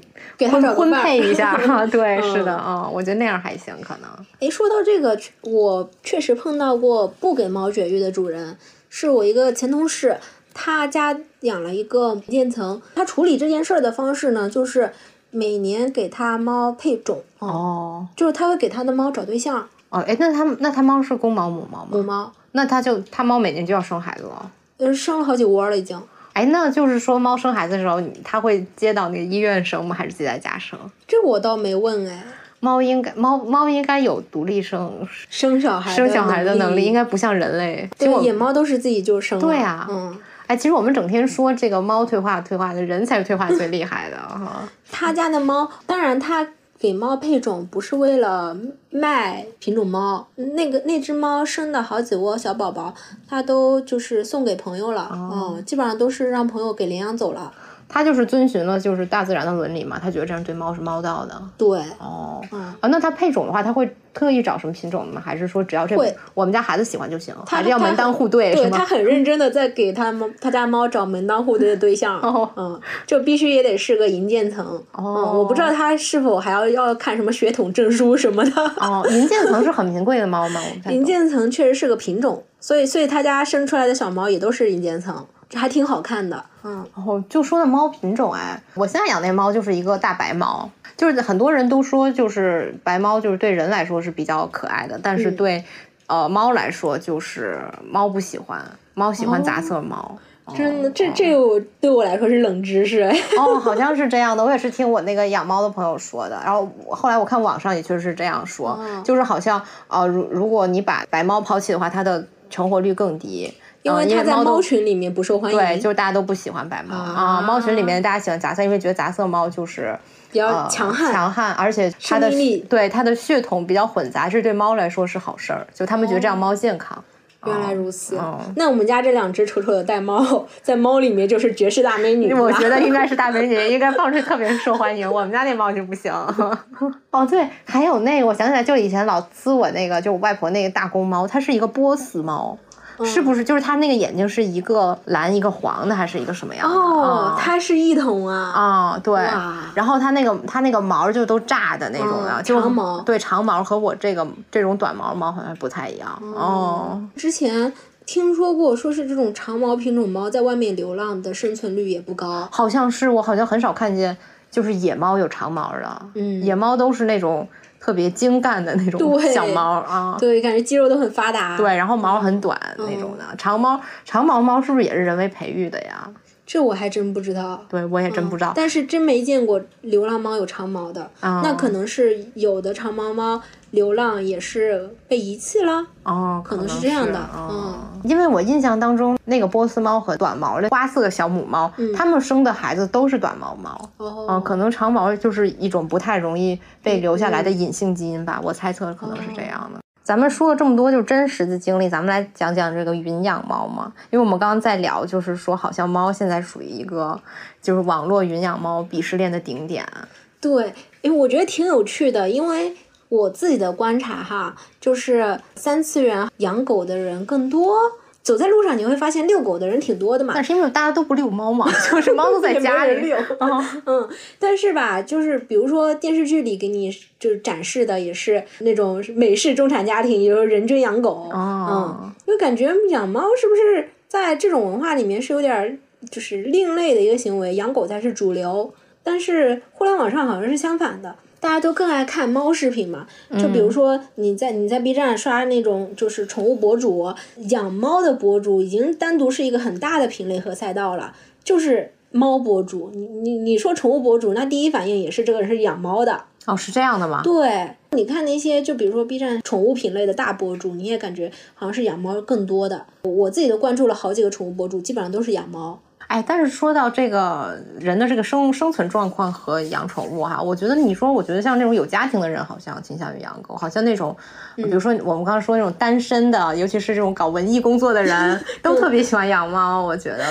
婚婚配一下。对，是的啊，我觉得那样还行，可能。哎，说到这个，我确实碰到过不给猫绝育的主人，是我一个前同事，他家养了一个银渐层，他处理这件事儿的方式呢，就是每年给他猫配种。哦。就是他会给他的猫找对象。哦，哎，那他那他猫是公猫母猫吗？母猫。那它就它猫每年就要生孩子了，呃，生了好几窝了已经。哎，那就是说猫生孩子的时候，它会接到那个医院生吗？还是自己在家生？这我倒没问哎。猫应该猫猫应该有独立生生小孩生小孩的能力，应该不像人类。对，野猫都是自己就生。对啊，嗯。哎，其实我们整天说这个猫退化退化的，人才是退化最厉害的哈。他家的猫，当然他。给猫配种不是为了卖品种猫，那个那只猫生的好几窝小宝宝，它都就是送给朋友了，嗯，基本上都是让朋友给领养走了。他就是遵循了就是大自然的伦理嘛，他觉得这样对猫是猫道的。对，哦，啊，那他配种的话，他会特意找什么品种吗？还是说只要这个我们家孩子喜欢就行？还是要门当户对？对他很认真的在给他猫他家猫找门当户对的对象。哦，嗯，就必须也得是个银渐层。哦，我不知道他是否还要要看什么血统证书什么的。哦，银渐层是很名贵的猫吗？银渐层确实是个品种，所以所以他家生出来的小猫也都是银渐层。还挺好看的，嗯，然后就说的猫品种，哎，我现在养那猫就是一个大白猫，就是很多人都说，就是白猫就是对人来说是比较可爱的，但是对，呃，猫来说就是猫不喜欢，猫喜欢杂色猫，真的，这这我对我来说是冷知识，哎，哦，好像是这样的，我也是听我那个养猫的朋友说的，然后后来我看网上也确实是这样说，就是好像，呃，如如果你把白猫抛弃的话，它的成活率更低。因为它在猫群里面不受欢迎，对，就是大家都不喜欢白猫啊。猫群里面大家喜欢杂色，因为觉得杂色猫就是比较强悍，强悍，而且它的对它的血统比较混杂，这对猫来说是好事儿，就他们觉得这样猫健康。原来如此，那我们家这两只丑丑的玳瑁，在猫里面就是绝世大美女。我觉得应该是大美女，应该放出特别受欢迎。我们家那猫就不行。哦，对，还有那个，我想起来，就以前老呲我那个，就我外婆那个大公猫，它是一个波斯猫。是不是就是它那个眼睛是一个蓝一个黄的，还是一个什么样的？哦，它是异瞳啊！啊，对。然后它那个它那个毛就都炸的那种的，长毛。对，长毛和我这个这种短毛猫好像不太一样。哦。之前听说过，说是这种长毛品种猫在外面流浪的生存率也不高。好像是，我好像很少看见，就是野猫有长毛的。嗯。野猫都是那种。特别精干的那种小猫啊，对，感觉肌肉都很发达。对，然后毛很短那种的长毛长毛猫是不是也是人为培育的呀？这我还真不知道。对，我也真不知道。但是真没见过流浪猫有长毛的，那可能是有的长毛猫。流浪也是被遗弃了哦，可能是这样的，嗯，因为我印象当中那个波斯猫和短毛的花色小母猫，它们生的孩子都是短毛猫，哦，可能长毛就是一种不太容易被留下来的隐性基因吧，我猜测可能是这样的。咱们说了这么多就是真实的经历，咱们来讲讲这个云养猫嘛，因为我们刚刚在聊，就是说好像猫现在属于一个就是网络云养猫鄙视链的顶点。对，因为我觉得挺有趣的，因为。我自己的观察哈，就是三次元养狗的人更多。走在路上你会发现遛狗的人挺多的嘛。那是因为大家都不遛猫嘛，就是猫都在家里遛。嗯，但是吧，就是比如说电视剧里给你就是展示的也是那种美式中产家庭，也就是人均养狗。嗯，就感觉养猫是不是在这种文化里面是有点就是另类的一个行为，养狗才是主流。但是互联网上好像是相反的。大家都更爱看猫视频嘛，就比如说你在你在 B 站刷那种就是宠物博主养猫的博主，已经单独是一个很大的品类和赛道了。就是猫博主，你你你说宠物博主，那第一反应也是这个人是养猫的。哦，是这样的吗？对，你看那些就比如说 B 站宠物品类的大博主，你也感觉好像是养猫更多的。我自己都关注了好几个宠物博主，基本上都是养猫。哎，但是说到这个人的这个生生存状况和养宠物哈，我觉得你说，我觉得像那种有家庭的人，好像倾向于养狗，好像那种，比如说我们刚刚说那种单身的，尤其是这种搞文艺工作的人，都特别喜欢养猫。我觉得，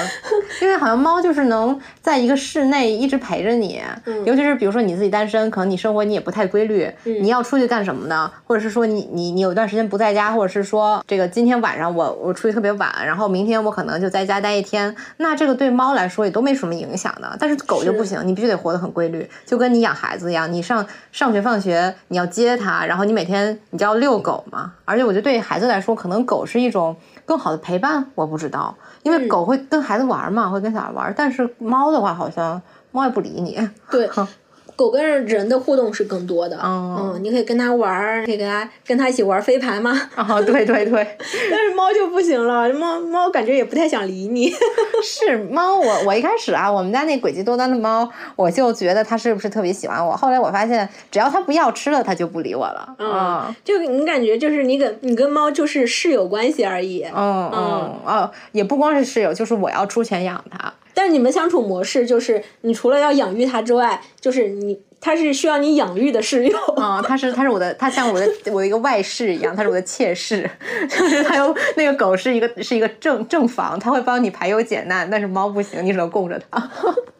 因为好像猫就是能在一个室内一直陪着你，尤其是比如说你自己单身，可能你生活你也不太规律，你要出去干什么呢？或者是说你你你有段时间不在家，或者是说这个今天晚上我我出去特别晚，然后明天我可能就在家待一天，那这个对。猫来说也都没什么影响的，但是狗就不行，你必须得活得很规律，就跟你养孩子一样，你上上学放学你要接它，然后你每天你就要遛狗嘛。而且我觉得对孩子来说，可能狗是一种更好的陪伴，我不知道，因为狗会跟孩子玩嘛，会跟小孩玩，但是猫的话好像猫也不理你。对。狗跟人的互动是更多的，嗯，你可以跟它玩儿，可以跟它跟它一起玩飞盘吗？哦，对对对。但是猫就不行了，猫猫感觉也不太想理你。是猫，我我一开始啊，我们家那诡计多端的猫，我就觉得它是不是特别喜欢我？后来我发现，只要它不要吃了，它就不理我了。嗯，就你感觉就是你跟你跟猫就是室友关系而已。嗯嗯哦，也不光是室友，就是我要出钱养它。但是你们相处模式就是，你除了要养育它之外，就是你它是需要你养育的室友啊，它是它是我的，它像我的 我的一个外室一样，它是我的妾室，就是它有那个狗是一个是一个正正房，它会帮你排忧解难，但是猫不行，你只能供着它。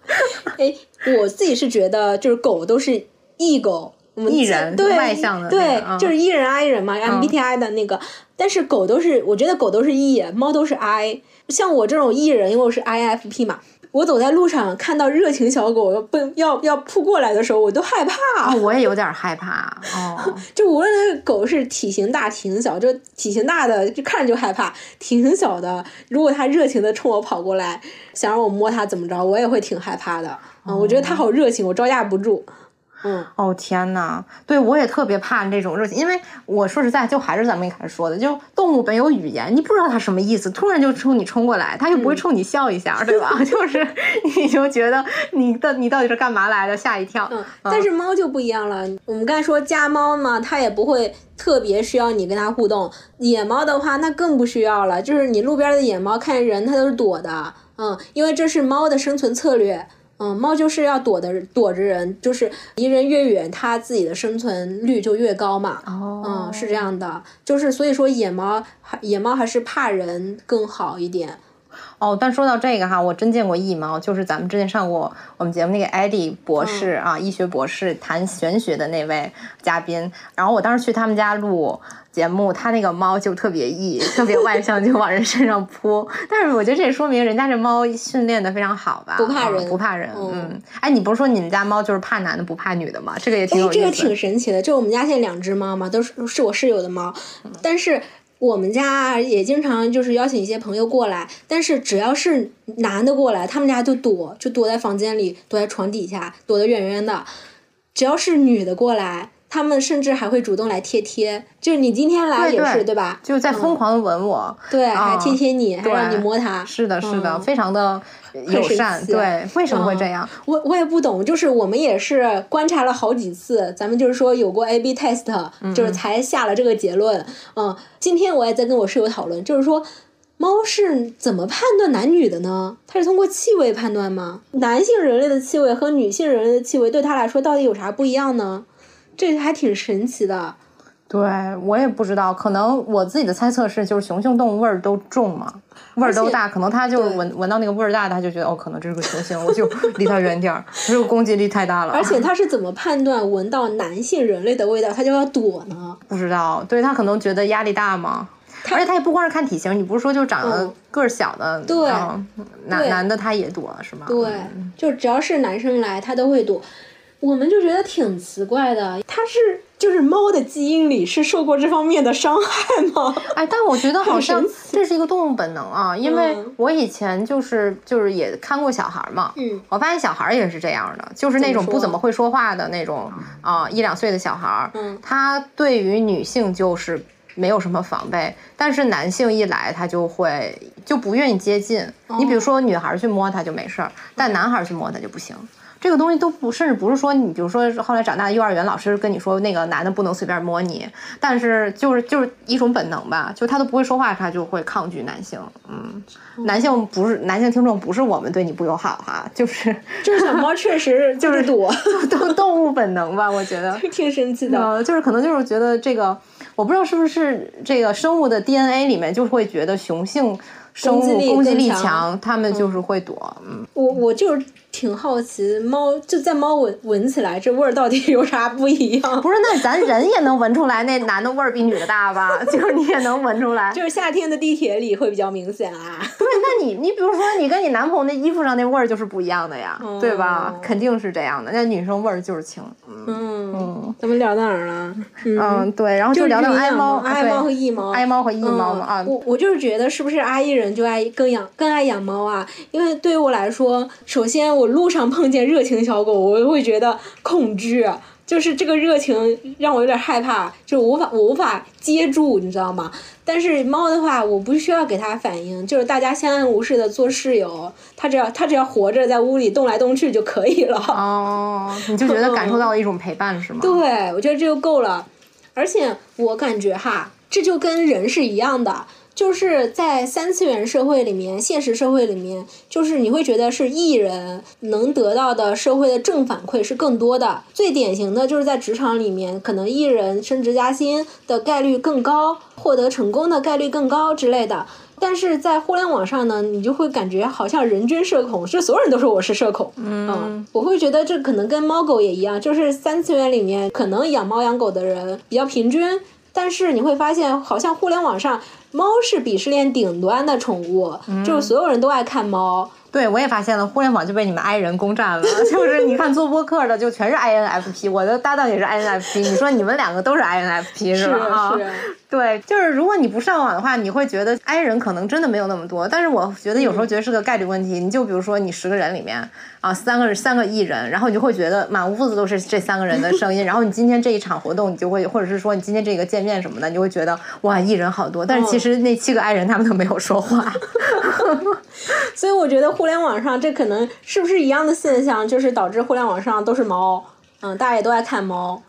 哎，我自己是觉得就是狗都是异狗，艺人对外向的对，就是艺人 I 人嘛，MBTI 的那个，但是狗都是我觉得狗都是 E，猫都是 I。像我这种艺人，因为我是 IFP 嘛，我走在路上看到热情小狗要奔要要扑过来的时候，我都害怕。我也有点害怕哦。就无论那个狗是体型大、体型小，就体型大的就看着就害怕；体型小的，如果它热情的冲我跑过来，想让我摸它怎么着，我也会挺害怕的。嗯，我觉得它好热情，我招架不住。嗯哦天呐，对我也特别怕这种热情，因为我说实在，就还是咱们一开始说的，就动物本有语言，你不知道它什么意思，突然就冲你冲过来，它又不会冲你笑一下，对吧？就是你就觉得你的你到底是干嘛来的，吓一跳。嗯，但是猫就不一样了，我们刚才说家猫嘛，它也不会特别需要你跟它互动，野猫的话那更不需要了，就是你路边的野猫看见人它都是躲的，嗯，因为这是猫的生存策略。嗯，猫就是要躲的，躲着人，就是离人越远，它自己的生存率就越高嘛。哦，嗯，是这样的，就是所以说野猫还野猫还是怕人更好一点。哦，但说到这个哈，我真见过异猫，就是咱们之前上过我们节目那个艾迪博士啊，医学博士谈玄学的那位嘉宾，然后我当时去他们家录。节目，他那个猫就特别异，特别外向，就往人身上扑。但是我觉得这也说明人家这猫训练的非常好吧，不怕人，不怕人。嗯，哎，你不是说你们家猫就是怕男的不怕女的吗？这个也挺有意思。这个挺神奇的。就我们家现在两只猫嘛，都是是我室友的猫。但是我们家也经常就是邀请一些朋友过来，但是只要是男的过来，他们家就躲，就躲在房间里，躲在床底下，躲得远远的。只要是女的过来。他们甚至还会主动来贴贴，就是你今天来也是对吧？就是在疯狂的吻我，对，还贴贴你，还让你摸它。是的，是的，非常的友善。对，为什么会这样？我我也不懂，就是我们也是观察了好几次，咱们就是说有过 A/B test，就是才下了这个结论。嗯，今天我也在跟我室友讨论，就是说猫是怎么判断男女的呢？它是通过气味判断吗？男性人类的气味和女性人类的气味对它来说到底有啥不一样呢？这还挺神奇的，对我也不知道，可能我自己的猜测是，就是雄性动物味儿都重嘛，味儿都大，可能它就闻闻到那个味儿大的，它就觉得哦，可能这是个雄性，我就 离它远点儿，这个攻击力太大了。而且 它是怎么判断闻到男性人类的味道，它就要躲呢？不知道，对它可能觉得压力大嘛，而且它也不光是看体型，你不是说就长得个儿小的，对，男男的他也躲是吗？对，就只要是男生来，他都会躲。我们就觉得挺奇怪的，它是就是猫的基因里是受过这方面的伤害吗？哎，但我觉得好像这是一个动物本能啊，因为我以前就是就是也看过小孩嘛，嗯，我发现小孩也是这样的，就是那种不怎么会说话的那种啊一两岁的小孩，嗯，他对于女性就是没有什么防备，但是男性一来他就会就不愿意接近。你比如说女孩去摸他就没事儿，但男孩去摸他就不行。这个东西都不，甚至不是说你，比如说后来长大的，幼儿园老师跟你说那个男的不能随便摸你，但是就是就是一种本能吧，就他都不会说话，他就会抗拒男性。嗯，男性不是男性听众，不是我们对你不友好哈，就是 就是小猫确实就是躲，动动物本能吧，我觉得 挺神奇的，就是可能就是觉得这个，我不知道是不是这个生物的 DNA 里面就会觉得雄性。生物攻击力强，他们就是会躲。嗯，我我就是挺好奇，猫就在猫闻闻起来这味儿到底有啥不一样？不是，那咱人也能闻出来，那男的味儿比女的大吧？就是你也能闻出来。就是夏天的地铁里会比较明显啊。对，那你你比如说你跟你男朋友那衣服上那味儿就是不一样的呀，对吧？肯定是这样的。那女生味儿就是轻。嗯嗯。咱们聊到哪儿了？嗯，对，然后就聊到爱猫、爱猫和异猫、爱猫和异猫嘛啊。我我就是觉得是不是阿姨人就爱更养更爱养猫啊？因为对于我来说，首先我路上碰见热情小狗，我会觉得恐惧，就是这个热情让我有点害怕，就无法我无法接住，你知道吗？但是猫的话，我不需要给它反应，就是大家相安无事的做室友，它只要它只要活着在屋里动来动去就可以了。哦，你就觉得感受到了一种陪伴是吗？对，我觉得这就够了。而且我感觉哈，这就跟人是一样的。就是在三次元社会里面，现实社会里面，就是你会觉得是艺人能得到的社会的正反馈是更多的。最典型的就是在职场里面，可能艺人升职加薪的概率更高，获得成功的概率更高之类的。但是在互联网上呢，你就会感觉好像人均社恐，就所有人都说我是社恐。嗯，我会觉得这可能跟猫狗也一样，就是三次元里面可能养猫养狗的人比较平均，但是你会发现好像互联网上。猫是鄙视链顶端的宠物，就是所有人都爱看猫。对，我也发现了，互联网就被你们 I 人攻占了。就是你看做播客的，就全是 INFP，我的搭档也是 INFP。你说你们两个都是 INFP 是吧？是。对，就是如果你不上网的话，你会觉得 I 人可能真的没有那么多。但是我觉得有时候觉得是个概率问题。你就比如说你十个人里面啊，三个三个艺人，然后你就会觉得满屋子都是这三个人的 声音。然后你今天这一场活动，你就会，或者是说你今天这个见面什么的，你就会觉得哇，艺人好多。但是其实那七个 I 人他们都没有说话。所以我觉得互联网上这可能是不是一样的现象，就是导致互联网上都是猫，嗯，大家也都爱看猫。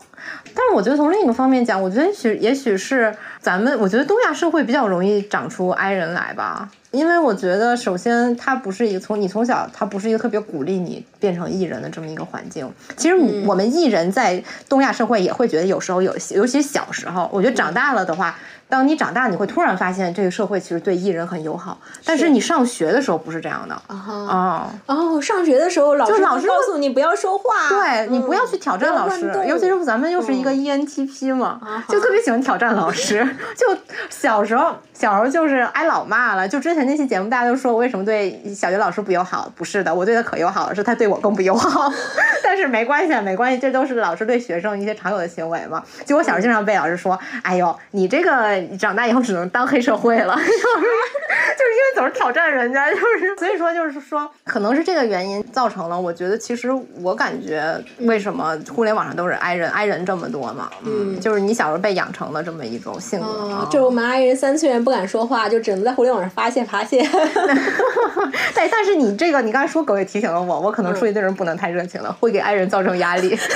但是我觉得从另一个方面讲，我觉得也许也许是咱们，我觉得东亚社会比较容易长出 I 人来吧，因为我觉得首先它不是一个从你从小它不是一个特别鼓励你变成艺人的这么一个环境。其实我们艺人在东亚社会也会觉得有时候有，尤其小时候，我觉得长大了的话。当你长大，你会突然发现这个社会其实对艺人很友好。但是你上学的时候不是这样的啊！哦，上学的时候老师老师告诉你不要说话，对你不要去挑战老师，尤其是咱们又是一个 ENTP 嘛，就特别喜欢挑战老师。就小时候，小时候就是挨老骂了。就之前那期节目，大家都说我为什么对小学老师不友好？不是的，我对他可友好了，是他对我更不友好。但是没关系，没关系，这都是老师对学生一些常有的行为嘛。就我小时候经常被老师说：“哎呦，你这个。”长大以后只能当黑社会了，就是就是因为总是挑战人家，就是所以说就是说，可能是这个原因造成了。我觉得其实我感觉为什么互联网上都是 I 人 I 人这么多嘛，嗯，就是你小时候被养成的这么一种性格。就是我们 I 人三次元不敢说话，就只能在互联网上发泄发泄。对，但是你这个你刚才说狗也提醒了我，我可能出去对人不能太热情了，会给 I 人造成压力。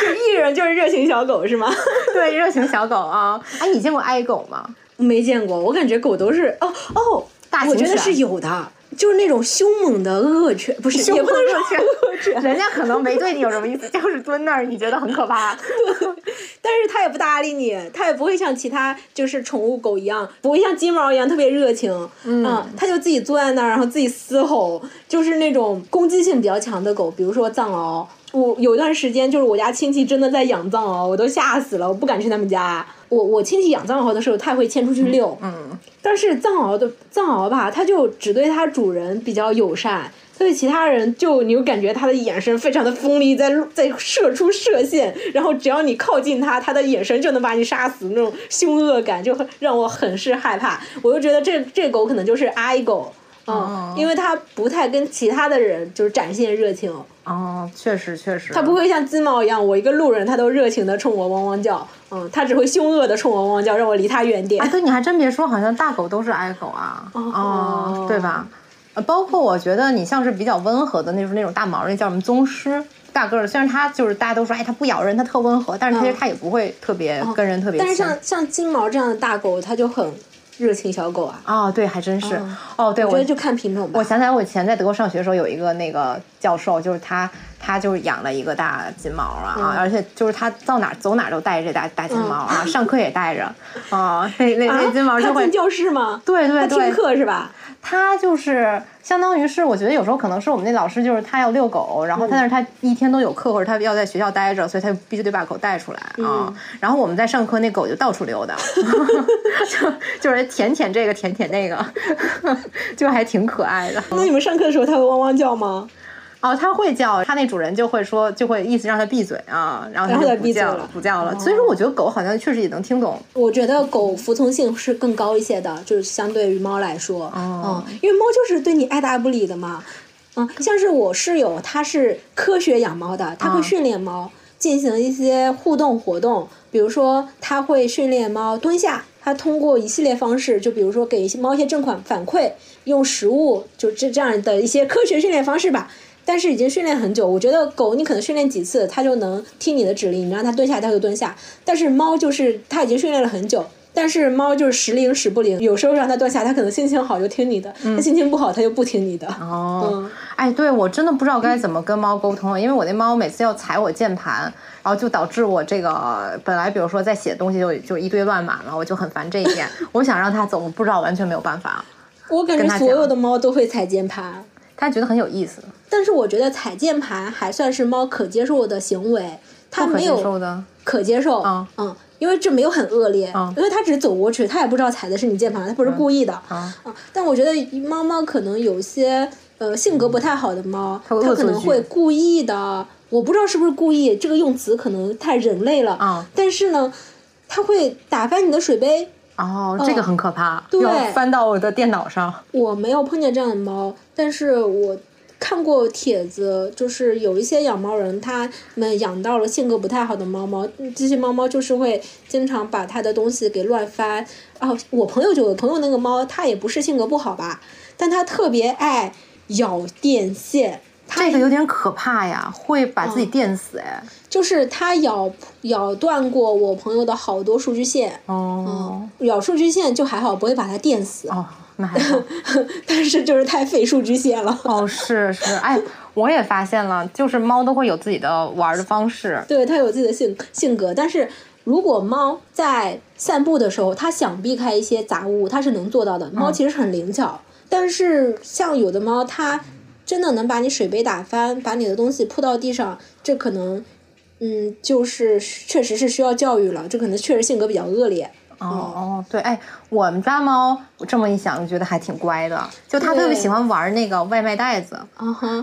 就艺人就是热情小狗是吗？对，热情小狗啊！哎，你见过爱狗吗？没见过，我感觉狗都是哦哦，我觉得是有的，就是那种凶猛的恶犬，不是凶猛的恶犬，人家可能没对你有什么意思，就是蹲那儿，你觉得很可怕。但是它也不搭理你，它也不会像其他就是宠物狗一样，不会像金毛一样特别热情，嗯，它就自己坐在那儿，然后自己嘶吼，就是那种攻击性比较强的狗，比如说藏獒。我有一段时间，就是我家亲戚真的在养藏獒，我都吓死了，我不敢去他们家。我我亲戚养藏獒的时候，他会牵出去遛，嗯，但是藏獒的藏獒吧，它就只对它主人比较友善，对其他人就你就感觉它的眼神非常的锋利，在在射出射线，然后只要你靠近它，它的眼神就能把你杀死，那种凶恶感就让我很是害怕。我就觉得这这狗可能就是 I 狗。嗯，因为它不太跟其他的人就是展现热情。哦，确实确实。它不会像金毛一样，我一个路人，它都热情的冲我汪汪叫。嗯，它只会凶恶的冲我汪汪叫，让我离它远点。哎，对，你还真别说，好像大狗都是爱狗啊。哦，对吧？呃包括我觉得你像是比较温和的那种那种大毛，那叫什么宗师。大个儿，虽然它就是大家都说，哎，它不咬人，它特温和，但是其实它也不会特别跟人特别亲。但是像像金毛这样的大狗，它就很热情小狗啊。哦，对，还真是。哦，对，我觉得就看品种吧。我想起来，我以前在德国上学的时候，有一个那个教授，就是他，他就是养了一个大金毛啊，而且就是他到哪走哪都带着这大大金毛啊，上课也带着啊。那那那金毛就会进教室吗？对对对，听课是吧？他就是相当于是，我觉得有时候可能是我们那老师，就是他要遛狗，然后他但是他一天都有课，或者他要在学校待着，所以他就必须得把狗带出来啊。然后我们在上课，那狗就到处溜达，就就是舔舔这个，舔舔那个，就还挺可爱的。那你们上课的时候，它会汪汪叫吗？哦，它会叫，它那主人就会说，就会意思让它闭嘴啊，然后它就不叫了，不叫了。所以说，我觉得狗好像确实也能听懂。我觉得狗服从性是更高一些的，就是相对于猫来说，嗯，因为猫就是对你爱答不理的嘛。嗯，像是我室友，他是科学养猫的，他会训练猫进行一些互动活动，比如说他会训练猫蹲下，他通过一系列方式，就比如说给一些猫一些正款反馈，用食物，就这这样的一些科学训练方式吧。但是已经训练很久，我觉得狗你可能训练几次，它就能听你的指令，你让它蹲下，它就蹲下。但是猫就是它已经训练了很久，但是猫就是时灵时不灵，有时候让它蹲下，它可能心情好就听你的，它心情不好它就不听你的。哦，哎，对我真的不知道该怎么跟猫沟通了，因为我那猫每次要踩我键盘，然后就导致我这个本来比如说在写东西就就一堆乱码了，我就很烦这一点。我想让它走，我不知道完全没有办法。我感觉所有的猫都会踩键盘。它觉得很有意思，但是我觉得踩键盘还算是猫可接受的行为，它没有可接受，嗯，因为这没有很恶劣，因为它只是走过去，它也不知道踩的是你键盘，它不是故意的，嗯，但我觉得猫猫可能有些呃性格不太好的猫，它可能会故意的，我不知道是不是故意，这个用词可能太人类了，啊，但是呢，它会打翻你的水杯。哦，这个很可怕，要翻到我的电脑上。我没有碰见这样的猫，但是我看过帖子，就是有一些养猫人，他们养到了性格不太好的猫猫，这些猫猫就是会经常把它的东西给乱翻。哦，我朋友就有朋友那个猫，它也不是性格不好吧，但它特别爱咬电线。这个有点可怕呀，会把自己电死哎！就是它咬咬断过我朋友的好多数据线哦，咬数据线就还好，不会把它电死哦，那还好。但是就是太费数据线了哦，是是，哎，我也发现了，就是猫都会有自己的玩的方式，对，它有自己的性性格。但是如果猫在散步的时候，它想避开一些杂物，它是能做到的。猫其实很灵巧，但是像有的猫它。真的能把你水杯打翻，把你的东西扑到地上，这可能，嗯，就是确实是需要教育了。这可能确实性格比较恶劣。哦哦，对，哎，我们家猫我这么一想，就觉得还挺乖的。就它特别喜欢玩那个外卖袋子，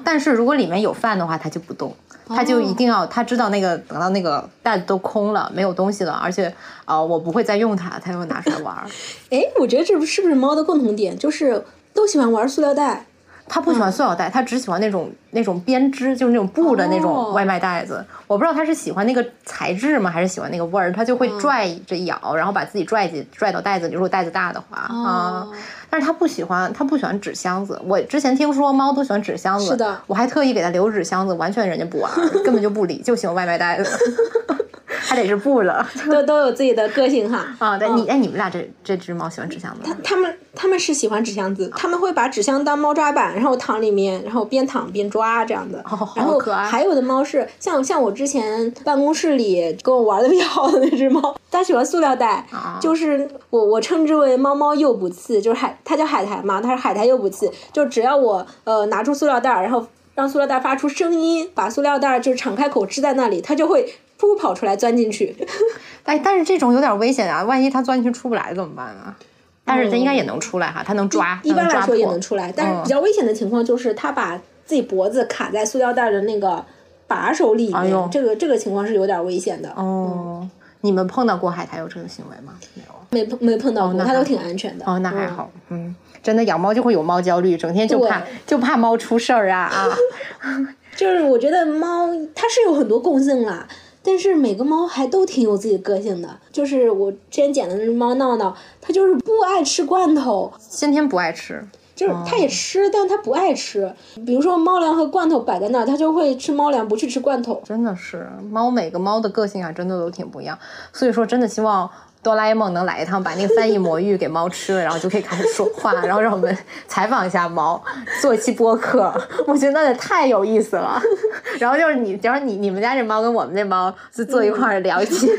但是如果里面有饭的话，它就不动，它就一定要，它知道那个等到那个袋子都空了，没有东西了，而且呃，我不会再用它，它就会拿出来玩。哎，我觉得这是不是猫的共同点，就是都喜欢玩塑料袋。他不喜欢塑料袋，他只喜欢那种那种编织，就是那种布的那种外卖袋子。我不知道他是喜欢那个材质吗，还是喜欢那个味儿？他就会拽着咬，然后把自己拽进拽到袋子里。如果袋子大的话啊，但是他不喜欢，他不喜欢纸箱子。我之前听说猫都喜欢纸箱子，是的，我还特意给他留纸箱子，完全人家不玩，根本就不理，就喜欢外卖袋子。还得是布的，都都有自己的个性哈。啊，对，你哎，你们俩这这只猫喜欢纸箱子？它它们它们是喜欢纸箱子，他们会把纸箱当猫抓板，然后躺里面，然后边躺边抓这样的。哦，然后还有的猫是像像我之前办公室里跟我玩的比较好的那只猫，它喜欢塑料袋，就是我我称之为猫猫诱捕器，就是海它叫海苔嘛，它是海苔诱捕器，就只要我呃拿出塑料袋，然后让塑料袋发出声音，把塑料袋就是敞开口支在那里，它就会。扑跑出来钻进去，哎，但是这种有点危险啊！万一它钻进去出不来怎么办啊？但是它应该也能出来哈，它能抓，一般来说也能出来。但是比较危险的情况就是它把自己脖子卡在塑料袋的那个把手里面，这个这个情况是有点危险的。哦，你们碰到过海苔有这种行为吗？没有，没碰没碰到过，它都挺安全的。哦，那还好。嗯，真的养猫就会有猫焦虑，整天就怕就怕猫出事儿啊啊！就是我觉得猫它是有很多共性啦。但是每个猫还都挺有自己个性的，就是我之前捡的那只猫闹闹，它就是不爱吃罐头，先天不爱吃，就是它也吃，但它不爱吃。比如说猫粮和罐头摆在那儿，它就会吃猫粮，不去吃罐头。真的是猫，每个猫的个性啊，真的都挺不一样。所以说，真的希望。哆啦 A 梦能来一趟，把那个翻译魔芋给猫吃了，然后就可以开始说话，然后让我们 采访一下猫，做一期播客，我觉得那也太有意思了。然后就是你，假如你你们家这猫跟我们这猫就坐一块儿聊 一期。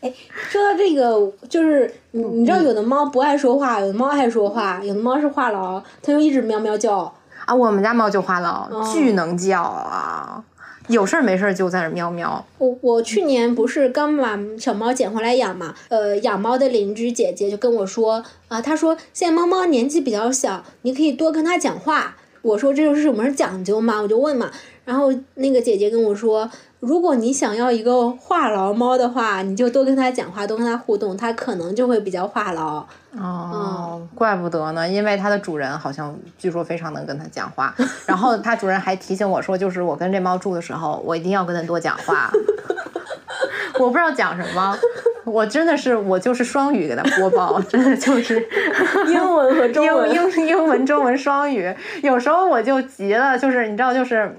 哎，说到这个，就是你你知道，有的猫不爱说话，有的猫爱说话，有的猫是话痨，它就一直喵喵叫。啊，我们家猫就话痨，巨能叫啊。有事儿没事儿就在那喵喵。我我去年不是刚把小猫捡回来养嘛，呃，养猫的邻居姐姐就跟我说啊，她说现在猫猫年纪比较小，你可以多跟它讲话。我说这就是什么讲究嘛，我就问嘛，然后那个姐姐跟我说。如果你想要一个话痨猫的话，你就多跟它讲话，多跟它互动，它可能就会比较话痨。哦，怪不得呢，因为它的主人好像据说非常能跟它讲话。然后它主人还提醒我说，就是我跟这猫住的时候，我一定要跟它多讲话。我不知道讲什么，我真的是我就是双语给它播报，真的就是英文和中文，英英英文中文双语。有时候我就急了，就是你知道，就是。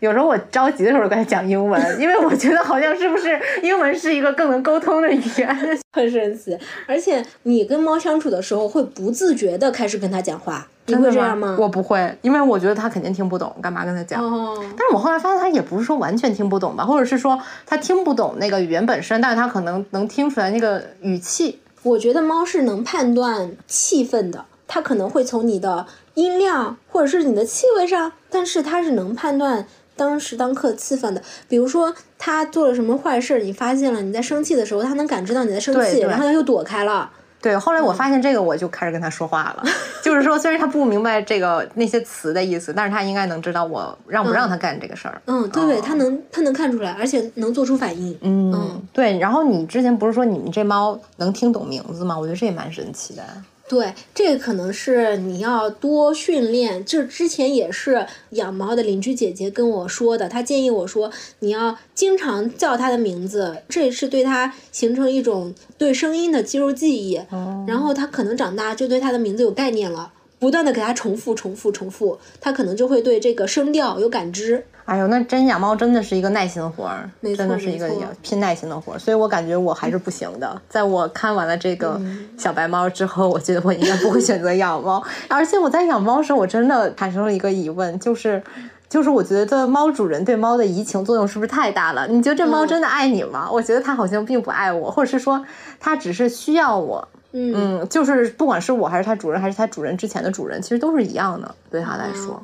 有时候我着急的时候跟他讲英文，因为我觉得好像是不是英文是一个更能沟通的语言，很神奇。而且你跟猫相处的时候，会不自觉的开始跟他讲话，你会这样吗？我不会，因为我觉得他肯定听不懂，干嘛跟他讲？哦。但是我后来发现他也不是说完全听不懂吧，或者是说他听不懂那个语言本身，但是他可能能听出来那个语气。我觉得猫是能判断气氛的，它可能会从你的音量或者是你的气味上，但是它是能判断。当时当刻气氛的，比如说他做了什么坏事，你发现了，你在生气的时候，他能感知到你在生气，然后他又躲开了。对，后来我发现这个，我就开始跟他说话了。就是说，虽然他不明白这个那些词的意思，但是他应该能知道我让不让他干这个事儿。嗯，对对，他能他能看出来，而且能做出反应。嗯，对。然后你之前不是说你们这猫能听懂名字吗？我觉得这也蛮神奇的。对，这个可能是你要多训练。就之前也是养猫的邻居姐姐跟我说的，她建议我说你要经常叫它的名字，这也是对它形成一种对声音的肌肉记忆。然后它可能长大就对它的名字有概念了，不断的给它重复、重复、重复，它可能就会对这个声调有感知。哎呦，那真养猫真的是一个耐心活儿，真的是一个拼耐心的活儿，所以我感觉我还是不行的。在我看完了这个小白猫之后，我觉得我应该不会选择养猫。而且我在养猫时，我真的产生了一个疑问，就是，就是我觉得猫主人对猫的移情作用是不是太大了？你觉得这猫真的爱你吗？我觉得它好像并不爱我，或者是说它只是需要我。嗯，就是不管是我还是它主人，还是它主人之前的主人，其实都是一样的，对它来说，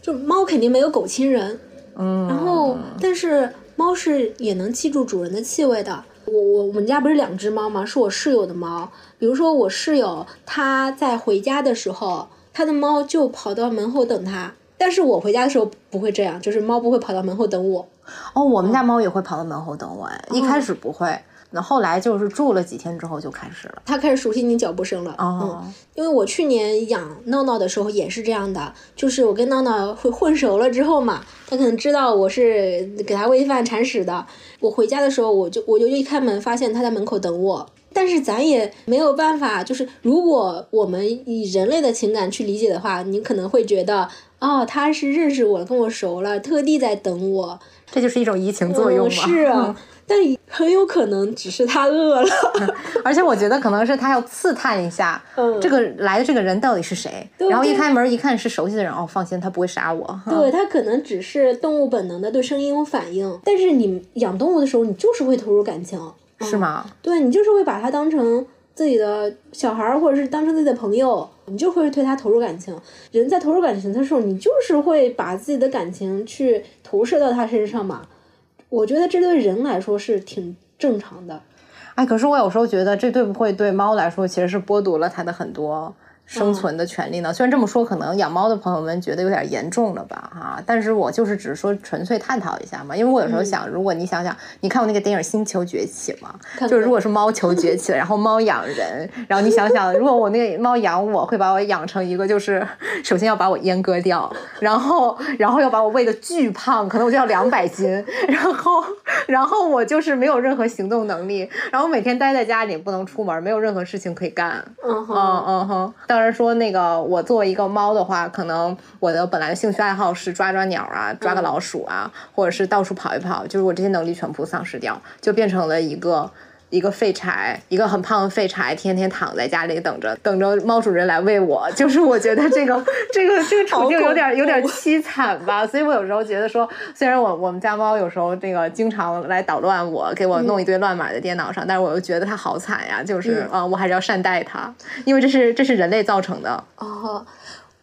就猫肯定没有狗亲人。嗯，然后，但是猫是也能记住主人的气味的。我我我们家不是两只猫吗？是我室友的猫。比如说我室友他在回家的时候，他的猫就跑到门后等他。但是我回家的时候不会这样，就是猫不会跑到门后等我。哦，我们家猫也会跑到门后等我，哎，一开始不会。那后来就是住了几天之后就开始了，它开始熟悉你脚步声了。哦，因为我去年养闹闹的时候也是这样的，就是我跟闹闹会混熟了之后嘛，它可能知道我是给它喂饭铲屎的。我回家的时候，我就我就一开门发现它在门口等我。但是咱也没有办法，就是如果我们以人类的情感去理解的话，你可能会觉得，哦，他是认识我了，跟我熟了，特地在等我。这就是一种移情作用吗？是啊。但很有可能只是他饿了，而且我觉得可能是他要刺探一下，这个来的这个人到底是谁。然后一开门一看是熟悉的人，哦，放心，他不会杀我。对他可能只是动物本能的对声音有反应，但是你养动物的时候，你就是会投入感情，是吗？对你就是会把它当成自己的小孩儿，或者是当成自己的朋友，你就会对他投入感情。人在投入感情的时候，你就是会把自己的感情去投射到他身上嘛。我觉得这对人来说是挺正常的，哎，可是我有时候觉得这对不会对猫来说其实是剥夺了它的很多。生存的权利呢？虽然这么说，可能养猫的朋友们觉得有点严重了吧，哈。但是我就是只是说纯粹探讨一下嘛，因为我有时候想，如果你想想，你看过那个电影《星球崛起》吗？就是如果是猫球崛起了，然后猫养人，然后你想想，如果我那个猫养我，会把我养成一个就是首先要把我阉割掉，然后然后要把我喂的巨胖，可能我就要两百斤，然后然后我就是没有任何行动能力，然后每天待在家里不能出门，没有任何事情可以干。嗯哼，嗯嗯哼，当然。然说那个我作为一个猫的话，可能我的本来的兴趣爱好是抓抓鸟啊，抓个老鼠啊，或者是到处跑一跑，就是我这些能力全部丧失掉，就变成了一个。一个废柴，一个很胖的废柴，天天躺在家里等着，等着猫主人来喂我。就是我觉得这个这个这个处境有点有点凄惨吧。所以我有时候觉得说，虽然我我们家猫有时候这个经常来捣乱我，给我弄一堆乱码在电脑上，但是我又觉得它好惨呀。就是啊，我还是要善待它，因为这是这是人类造成的。哦，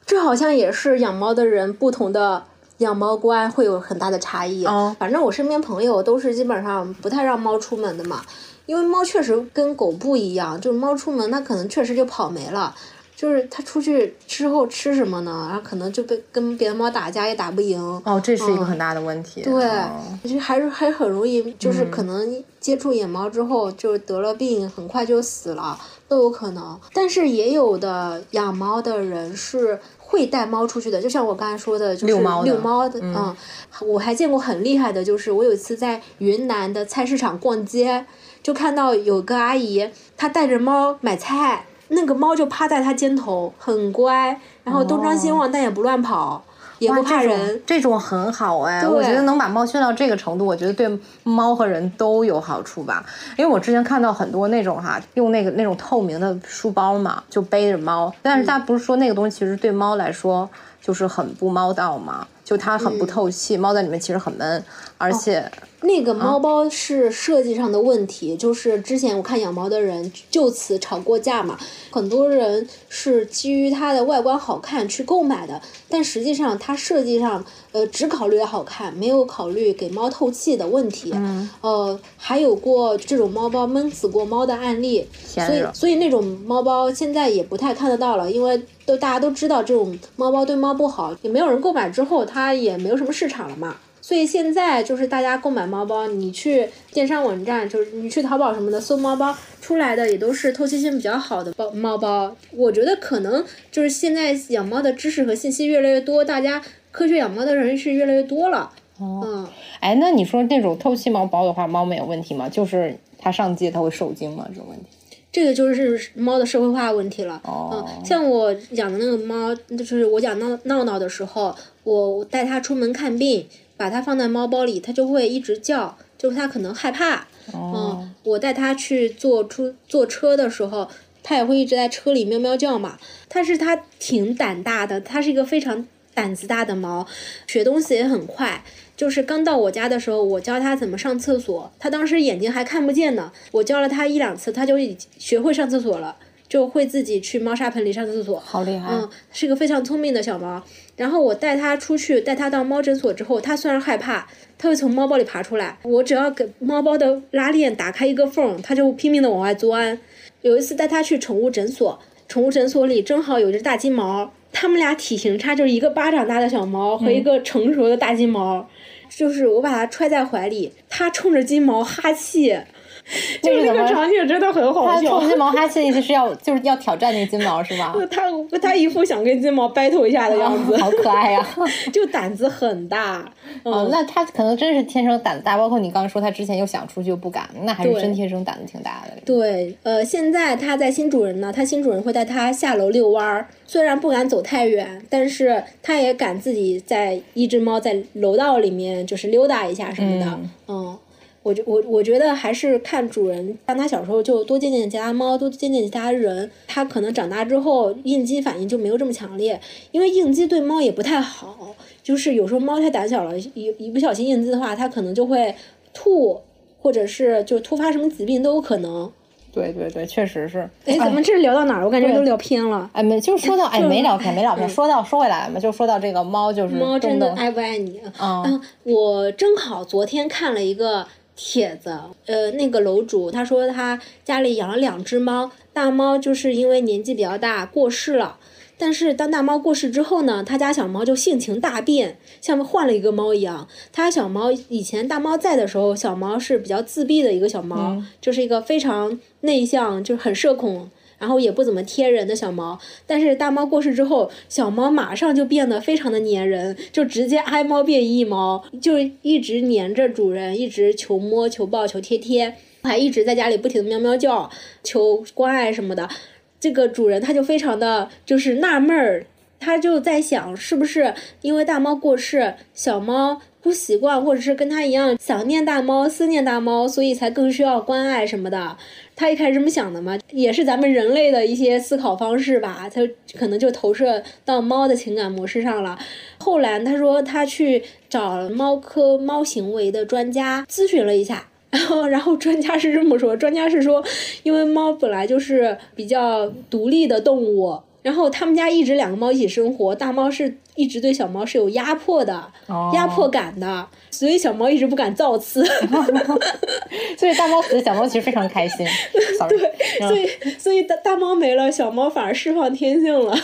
这好像也是养猫的人不同的养猫观会有很大的差异。哦，反正我身边朋友都是基本上不太让猫出门的嘛。因为猫确实跟狗不一样，就是猫出门它可能确实就跑没了，就是它出去之后吃什么呢？然后可能就被跟别的猫打架也打不赢。哦，这是一个很大的问题。对，就还是还很容易，就是可能接触野猫之后就得了病，很快就死了都有可能。但是也有的养猫的人是会带猫出去的，就像我刚才说的，就是遛猫遛猫的。嗯，我还见过很厉害的，就是我有一次在云南的菜市场逛街。就看到有个阿姨，她带着猫买菜，那个猫就趴在她肩头，很乖，然后东张西望，但也不乱跑，也不怕人。这种很好哎，我觉得能把猫训到这个程度，我觉得对猫和人都有好处吧。因为我之前看到很多那种哈，用那个那种透明的书包嘛，就背着猫，但是大家不是说那个东西其实对猫来说就是很不猫道嘛，就它很不透气，猫在里面其实很闷，而且。那个猫包是设计上的问题，就是之前我看养猫的人就此吵过架嘛。很多人是基于它的外观好看去购买的，但实际上它设计上呃只考虑好看，没有考虑给猫透气的问题。嗯。呃，还有过这种猫包闷死过猫的案例，所以所以那种猫包现在也不太看得到了，因为都大家都知道这种猫包对猫不好，也没有人购买，之后它也没有什么市场了嘛。所以现在就是大家购买猫包，你去电商网站，就是你去淘宝什么的搜猫包出来的，也都是透气性比较好的包猫包。我觉得可能就是现在养猫的知识和信息越来越多，大家科学养猫的人是越来越多了。哦，哎，那你说那种透气猫包的话，猫没有问题吗？就是它上街它会受惊吗？这种问题？这个就是猫的社会化问题了。哦，像我养的那个猫，就是我养闹闹闹的时候，我带它出门看病。把它放在猫包里，它就会一直叫，就是它可能害怕。嗯，我带它去坐出坐车的时候，它也会一直在车里喵喵叫嘛。但是它挺胆大的，它是一个非常胆子大的猫，学东西也很快。就是刚到我家的时候，我教它怎么上厕所，它当时眼睛还看不见呢。我教了它一两次，它就已学会上厕所了。就会自己去猫砂盆里上厕所，好厉害！嗯，是个非常聪明的小猫。然后我带它出去，带它到猫诊所之后，它虽然害怕，它会从猫包里爬出来。我只要给猫包的拉链打开一个缝，它就拼命的往外钻。有一次带它去宠物诊所，宠物诊所里正好有只大金毛，它们俩体型差，就是一个巴掌大的小猫和一个成熟的大金毛，就是我把它揣在怀里，它冲着金毛哈气。就是那个场景真的很好笑。他冲金毛哈气，意思是要就是要挑战那金毛是吧？他他一副想跟金毛 battle 一下的样子，好可爱呀！就胆子很大。哦，那他可能真是天生胆子大。包括你刚刚说他之前又想出去又不敢，那还是真天生胆子挺大的。对，呃，现在他在新主人呢，他新主人会带他下楼遛弯儿，虽然不敢走太远，但是他也敢自己在一只猫在楼道里面就是溜达一下什么的，嗯。我觉我我觉得还是看主人，让他小时候就多见见其他猫，多见见其他人，他可能长大之后应激反应就没有这么强烈，因为应激对猫也不太好，就是有时候猫太胆小了，一一不小心应激的话，它可能就会吐，或者是就突发什么疾病都有可能。对对对，确实是。哎，咱们这聊到哪儿？我感觉都聊偏了。哎，没，就说到 哎，没聊偏，没聊偏。说到说回来嘛，就说到这个猫，就是猫真的爱不爱你？嗯，我正好昨天看了一个。帖子，呃，那个楼主他说他家里养了两只猫，大猫就是因为年纪比较大过世了，但是当大猫过世之后呢，他家小猫就性情大变，像换了一个猫一样。他家小猫以前大猫在的时候，小猫是比较自闭的一个小猫，就是一个非常内向，就是很社恐。然后也不怎么贴人的小猫，但是大猫过世之后，小猫马上就变得非常的粘人，就直接爱猫变异猫，就一直粘着主人，一直求摸、求抱、求贴贴，还一直在家里不停的喵喵叫，求关爱什么的。这个主人他就非常的就是纳闷儿，他就在想是不是因为大猫过世，小猫。不习惯，或者是跟他一样想念大猫、思念大猫，所以才更需要关爱什么的。他一开始这么想的嘛，也是咱们人类的一些思考方式吧。他可能就投射到猫的情感模式上了。后来他说他去找猫科猫行为的专家咨询了一下，然后然后专家是这么说，专家是说，因为猫本来就是比较独立的动物。然后他们家一直两个猫一起生活，大猫是一直对小猫是有压迫的，压迫感的，所以小猫一直不敢造次。所以大猫死，小猫其实非常开心。对，所以所以大大猫没了，小猫反而释放天性了，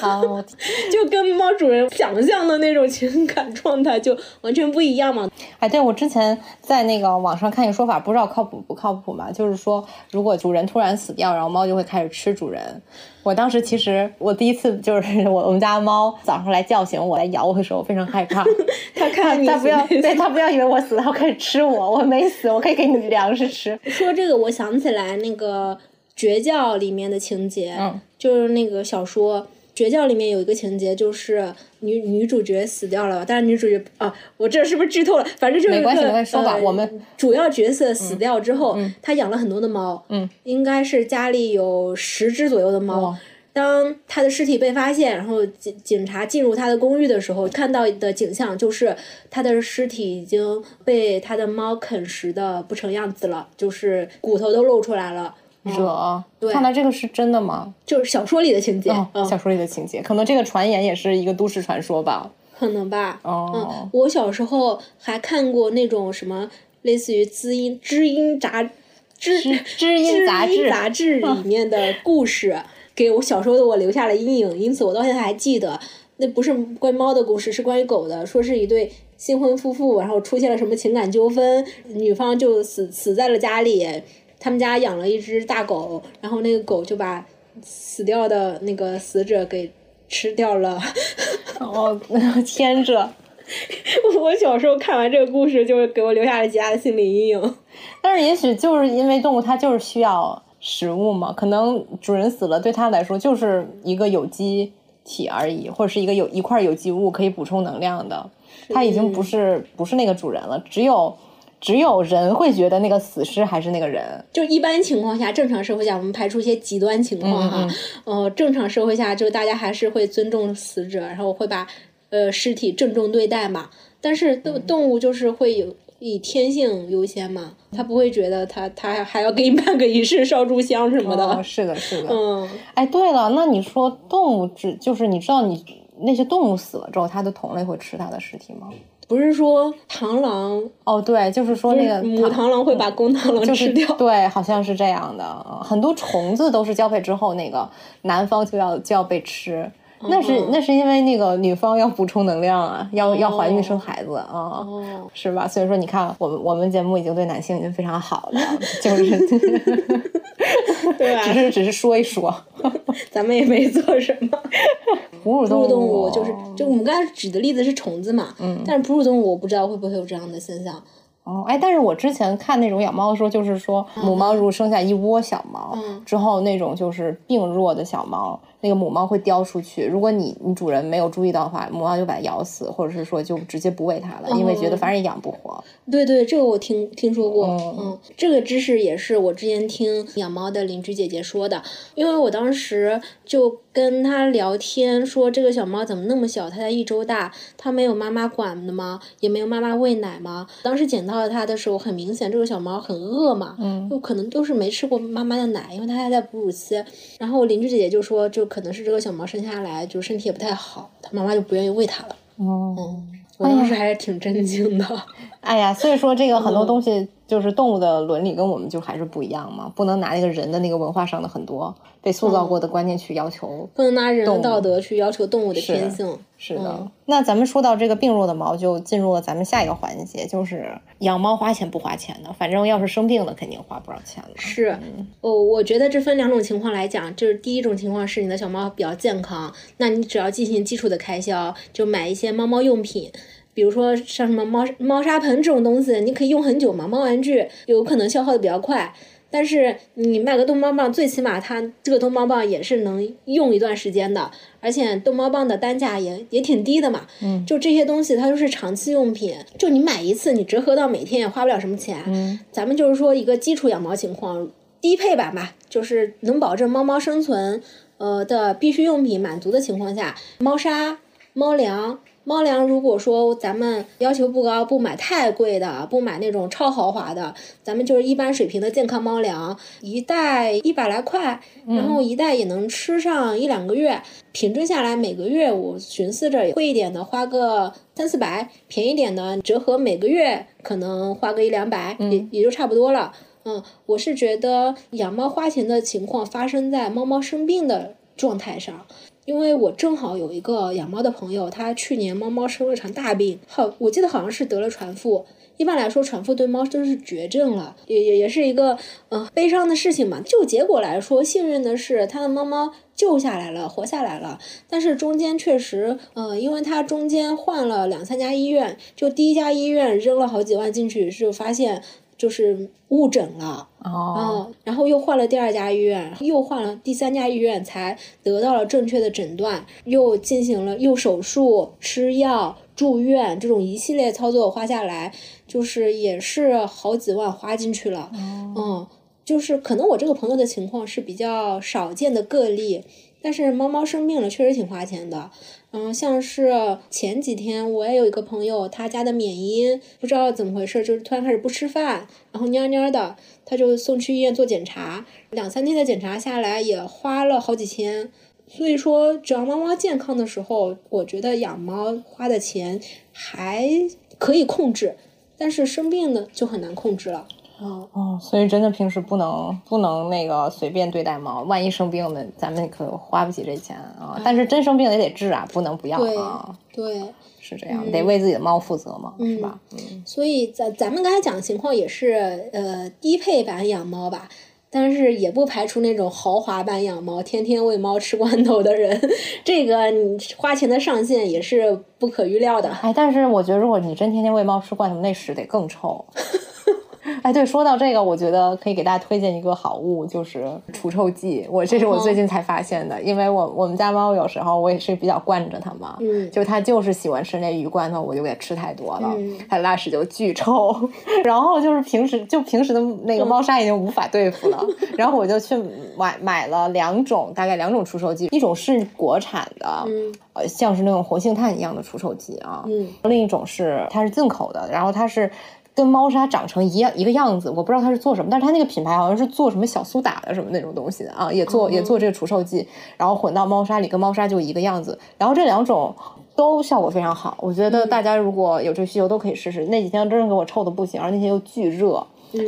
就跟猫主人想象的那种情感状态就完全不一样嘛。哎，对我之前在那个网上看一个说法，不知道靠谱不靠谱嘛？就是说，如果主人突然死掉，然后猫就会开始吃主人。我当时其实我第一次就是 我我们家猫早上来叫醒我来咬我的时候，我非常害怕。他看他不要对他不要以为我死了，它开始吃我。我没死，我可以给你粮食吃。说这个，我想起来那个绝教里面的情节，嗯，就是那个小说绝教里面有一个情节，就是女女主角死掉了，但是女主角啊，我这是不是剧透了？反正就是没关系，没关系，说吧。我们主要角色死掉之后，他养了很多的猫，嗯，应该是家里有十只左右的猫。当他的尸体被发现，然后警警察进入他的公寓的时候，看到的景象就是他的尸体已经被他的猫啃食的不成样子了，就是骨头都露出来了。惹，对，看来这个是真的吗？就是小说里的情节，小说里的情节，可能这个传言也是一个都市传说吧？可能吧。哦，嗯，我小时候还看过那种什么类似于知音知音杂知知音杂志杂志里面的故事。给我小时候的我留下了阴影，因此我到现在还记得，那不是关于猫的故事，是关于狗的。说是一对新婚夫妇，然后出现了什么情感纠纷，女方就死死在了家里。他们家养了一只大狗，然后那个狗就把死掉的那个死者给吃掉了。哦，天着！我小时候看完这个故事，就给我留下了极大的心理阴影。但是也许就是因为动物，它就是需要。食物嘛，可能主人死了，对他来说就是一个有机体而已，或者是一个有一块有机物可以补充能量的。他已经不是不是那个主人了，只有只有人会觉得那个死尸还是那个人。就一般情况下，正常社会下，我们排除一些极端情况哈，呃，正常社会下就大家还是会尊重死者，然后会把呃尸体郑重对待嘛。但是动动物就是会有。以天性优先嘛，他不会觉得他他还要给你办个仪式烧炷香什么的。哦是的，是的。嗯，哎，对了，那你说动物只就是你知道你那些动物死了之后，它的同类会吃它的尸体吗？不是说螳螂哦，对，就是说那个母螳螂会把公螳螂吃掉。对，好像是这样的。很多虫子都是交配之后，那个男方就要就要被吃。那是那是因为那个女方要补充能量啊，要要怀孕生孩子啊，是吧？所以说你看，我们我们节目已经对男性已经非常好了，就是，对吧？只是只是说一说，咱们也没做什么。哺乳动物就是就我们刚才举的例子是虫子嘛，嗯，但是哺乳动物我不知道会不会有这样的现象。哦，哎，但是我之前看那种养猫的时候，就是说母猫如果生下一窝小猫之后，那种就是病弱的小猫。那个母猫会叼出去，如果你你主人没有注意到的话，母猫就把它咬死，或者是说就直接不喂它了，因为觉得反正也养不活。对对，这个我听听说过，嗯，这个知识也是我之前听养猫的邻居姐姐说的，因为我当时就跟她聊天说，这个小猫怎么那么小，它才一周大，它没有妈妈管的吗？也没有妈妈喂奶吗？当时捡到它的时候，很明显这个小猫很饿嘛，嗯，就可能都是没吃过妈妈的奶，因为它还在哺乳期。然后邻居姐姐就说，就。可能是这个小猫生下来就身体也不太好，它妈妈就不愿意喂它了。哦，我当时还是挺震惊的。哎呀，所以说这个很多东西就是动物的伦理跟我们就还是不一样嘛，不能拿那个人的那个文化上的很多被塑造过的观念去要求，不能拿人的道德去要求动物的天性。是的，那咱们说到这个病弱的猫，就进入了咱们下一个环节，就是养猫花钱不花钱的，反正要是生病了，肯定花不少钱了。是，哦，我觉得这分两种情况来讲，就是第一种情况是你的小猫比较健康，那你只要进行基础的开销，就买一些猫猫用品，比如说像什么猫猫砂盆这种东西，你可以用很久嘛，猫玩具有可能消耗的比较快。但是你买个逗猫棒，最起码它这个逗猫棒也是能用一段时间的，而且逗猫棒的单价也也挺低的嘛。嗯，就这些东西它都是长期用品，就你买一次，你折合到每天也花不了什么钱。嗯，咱们就是说一个基础养猫情况，低配版吧，就是能保证猫猫生存呃的必需用品满足的情况下，猫砂、猫粮。猫粮如果说咱们要求不高，不买太贵的，不买那种超豪华的，咱们就是一般水平的健康猫粮，一袋一百来块，然后一袋也能吃上一两个月。平均下来，每个月我寻思着贵一点的花个三四百，便宜点的折合每个月可能花个一两百，也也就差不多了。嗯，我是觉得养猫花钱的情况发生在猫猫生病的状态上。因为我正好有一个养猫的朋友，他去年猫猫生了场大病，好，我记得好像是得了传腹。一般来说，传腹对猫都是绝症了，也也也是一个呃悲伤的事情嘛。就结果来说，幸运的是他的猫猫救下来了，活下来了。但是中间确实，呃，因为他中间换了两三家医院，就第一家医院扔了好几万进去，就发现。就是误诊了哦，然后又换了第二家医院，又换了第三家医院，才得到了正确的诊断，又进行了又手术、吃药、住院这种一系列操作花下来，就是也是好几万花进去了。嗯，就是可能我这个朋友的情况是比较少见的个例，但是猫猫生病了确实挺花钱的。嗯，像是前几天我也有一个朋友，他家的缅因不知道怎么回事，就是突然开始不吃饭，然后蔫蔫的，他就送去医院做检查，两三天的检查下来也花了好几千。所以说，只要猫猫健康的时候，我觉得养猫花的钱还可以控制，但是生病呢就很难控制了。哦哦，所以真的平时不能不能那个随便对待猫，万一生病了，咱们可花不起这钱啊。但是真生病也得治啊，不能不要啊。对，是这样，得为自己的猫负责嘛，是吧？嗯。所以咱咱们刚才讲的情况也是呃低配版养猫吧。但是也不排除那种豪华版养猫，天天喂猫吃罐头的人，这个你花钱的上限也是不可预料的。哎，但是我觉得如果你真天天喂猫吃罐头，那屎得更臭。哎，对，说到这个，我觉得可以给大家推荐一个好物，就是除臭剂。我这是我最近才发现的，因为我我们家猫有时候我也是比较惯着它嘛，嗯，就它就是喜欢吃那鱼罐头，我就给它吃太多了，它拉屎就巨臭。然后就是平时就平时的那个猫砂已经无法对付了，然后我就去买买了两种，大概两种除臭剂，一种是国产的，呃，像是那种活性炭一样的除臭剂啊，嗯，另一种是它是进口的，然后它是。跟猫砂长成一样一个样子，我不知道它是做什么，但是它那个品牌好像是做什么小苏打的什么那种东西的啊，也做也做这个除臭剂，然后混到猫砂里，跟猫砂就一个样子。然后这两种都效果非常好，我觉得大家如果有这需求都可以试试。那几天真是给我臭的不行，而那天又巨热，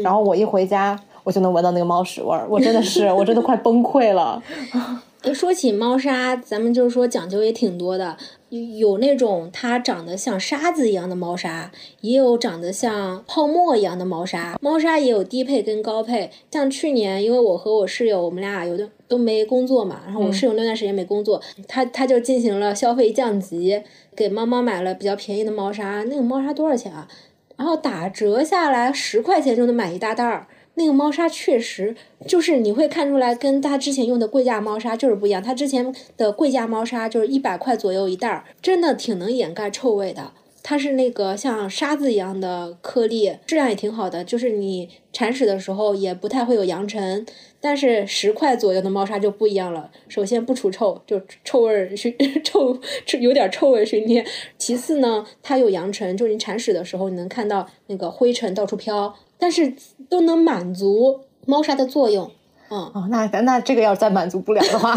然后我一回家我就能闻到那个猫屎味儿，我真的是我真的快崩溃了。说起猫砂，咱们就是说讲究也挺多的。有那种它长得像沙子一样的猫砂，也有长得像泡沫一样的猫砂。猫砂也有低配跟高配。像去年，因为我和我室友，我们俩有的都没工作嘛，然后我室友那段时间没工作，他他就进行了消费降级，给猫猫买了比较便宜的猫砂。那个猫砂多少钱啊？然后打折下来十块钱就能买一大袋儿。那个猫砂确实就是你会看出来，跟他之前用的贵价猫砂就是不一样。他之前的贵价猫砂就是一百块左右一袋儿，真的挺能掩盖臭味的。它是那个像沙子一样的颗粒，质量也挺好的，就是你铲屎的时候也不太会有扬尘。但是十块左右的猫砂就不一样了，首先不除臭，就臭味熏 臭，有点臭味熏天。其次呢，它有扬尘，就是你铲屎的时候你能看到那个灰尘到处飘。但是都能满足猫砂的作用，嗯，哦，那那这个要是再满足不了的话，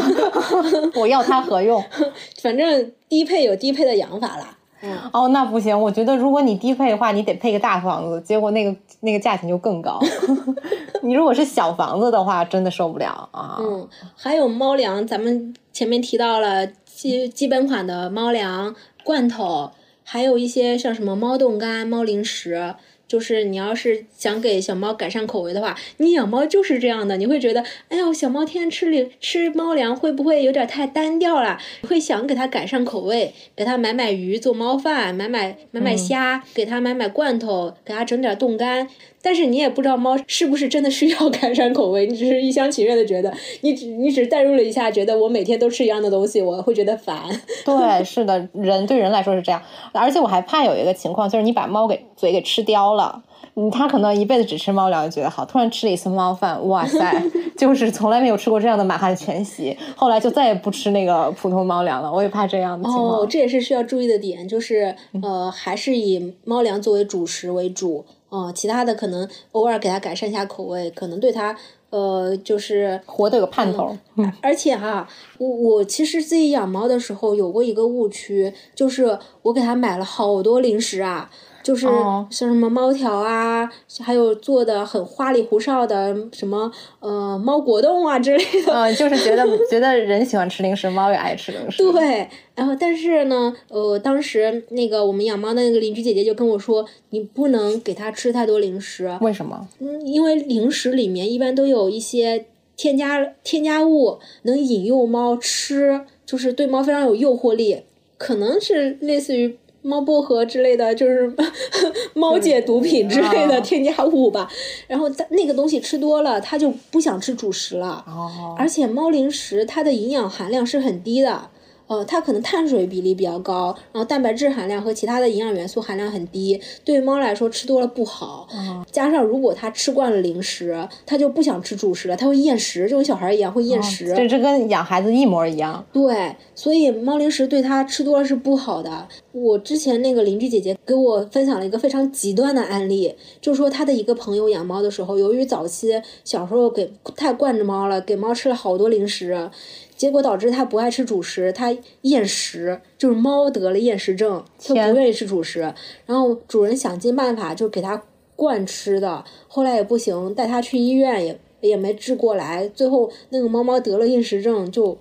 我要它何用？反正低配有低配的养法啦。嗯，哦，那不行，我觉得如果你低配的话，你得配个大房子，结果那个那个价钱就更高。你如果是小房子的话，真的受不了啊。嗯，还有猫粮，咱们前面提到了基基本款的猫粮罐头，还有一些像什么猫冻干、猫零食。就是你要是想给小猫改善口味的话，你养猫就是这样的，你会觉得，哎呦，小猫天天吃零吃猫粮会不会有点太单调了？会想给它改善口味，给它买买鱼做猫饭，买买买买虾，给它买买罐头，给它整点冻干。但是你也不知道猫是不是真的需要改善口味，你只是一厢情愿的觉得，你只你只代入了一下，觉得我每天都吃一样的东西，我会觉得烦。对，是的，人对人来说是这样，而且我还怕有一个情况，就是你把猫给嘴给吃刁了。嗯，他可能一辈子只吃猫粮就觉得好，突然吃了一次猫饭，哇塞，就是从来没有吃过这样的满汉全席，后来就再也不吃那个普通猫粮了。我也怕这样的情况。哦，这也是需要注意的点，就是呃，还是以猫粮作为主食为主，呃，其他的可能偶尔给它改善一下口味，可能对它呃就是活得有盼头。而且哈，我我其实自己养猫的时候有过一个误区，就是我给它买了好多零食啊。就是像什么猫条啊，还有做的很花里胡哨的什么呃猫果冻啊之类的。嗯，就是觉得觉得人喜欢吃零食，猫也爱吃零食。对，然后但是呢，呃，当时那个我们养猫的那个邻居姐姐就跟我说，你不能给它吃太多零食。为什么？嗯，因为零食里面一般都有一些添加添加物，能引诱猫吃，就是对猫非常有诱惑力，可能是类似于。猫薄荷之类的，就是 猫解毒品之类的添加物吧。然后那个东西吃多了，它就不想吃主食了。哦。而且猫零食它的营养含量是很低的。呃，它可能碳水比例比较高，然后蛋白质含量和其他的营养元素含量很低，对于猫来说吃多了不好。加上如果它吃惯了零食，它就不想吃主食了，它会厌食，就跟小孩一样会厌食。这这跟养孩子一模一样。对，所以猫零食对它吃多了是不好的。我之前那个邻居姐姐给我分享了一个非常极端的案例，就说她的一个朋友养猫的时候，由于早期小时候给太惯着猫了，给猫吃了好多零食。结果导致它不爱吃主食，它厌食，就是猫得了厌食症，它不愿意吃主食。然后主人想尽办法就给它灌吃的，后来也不行，带它去医院也也没治过来，最后那个猫猫得了厌食症就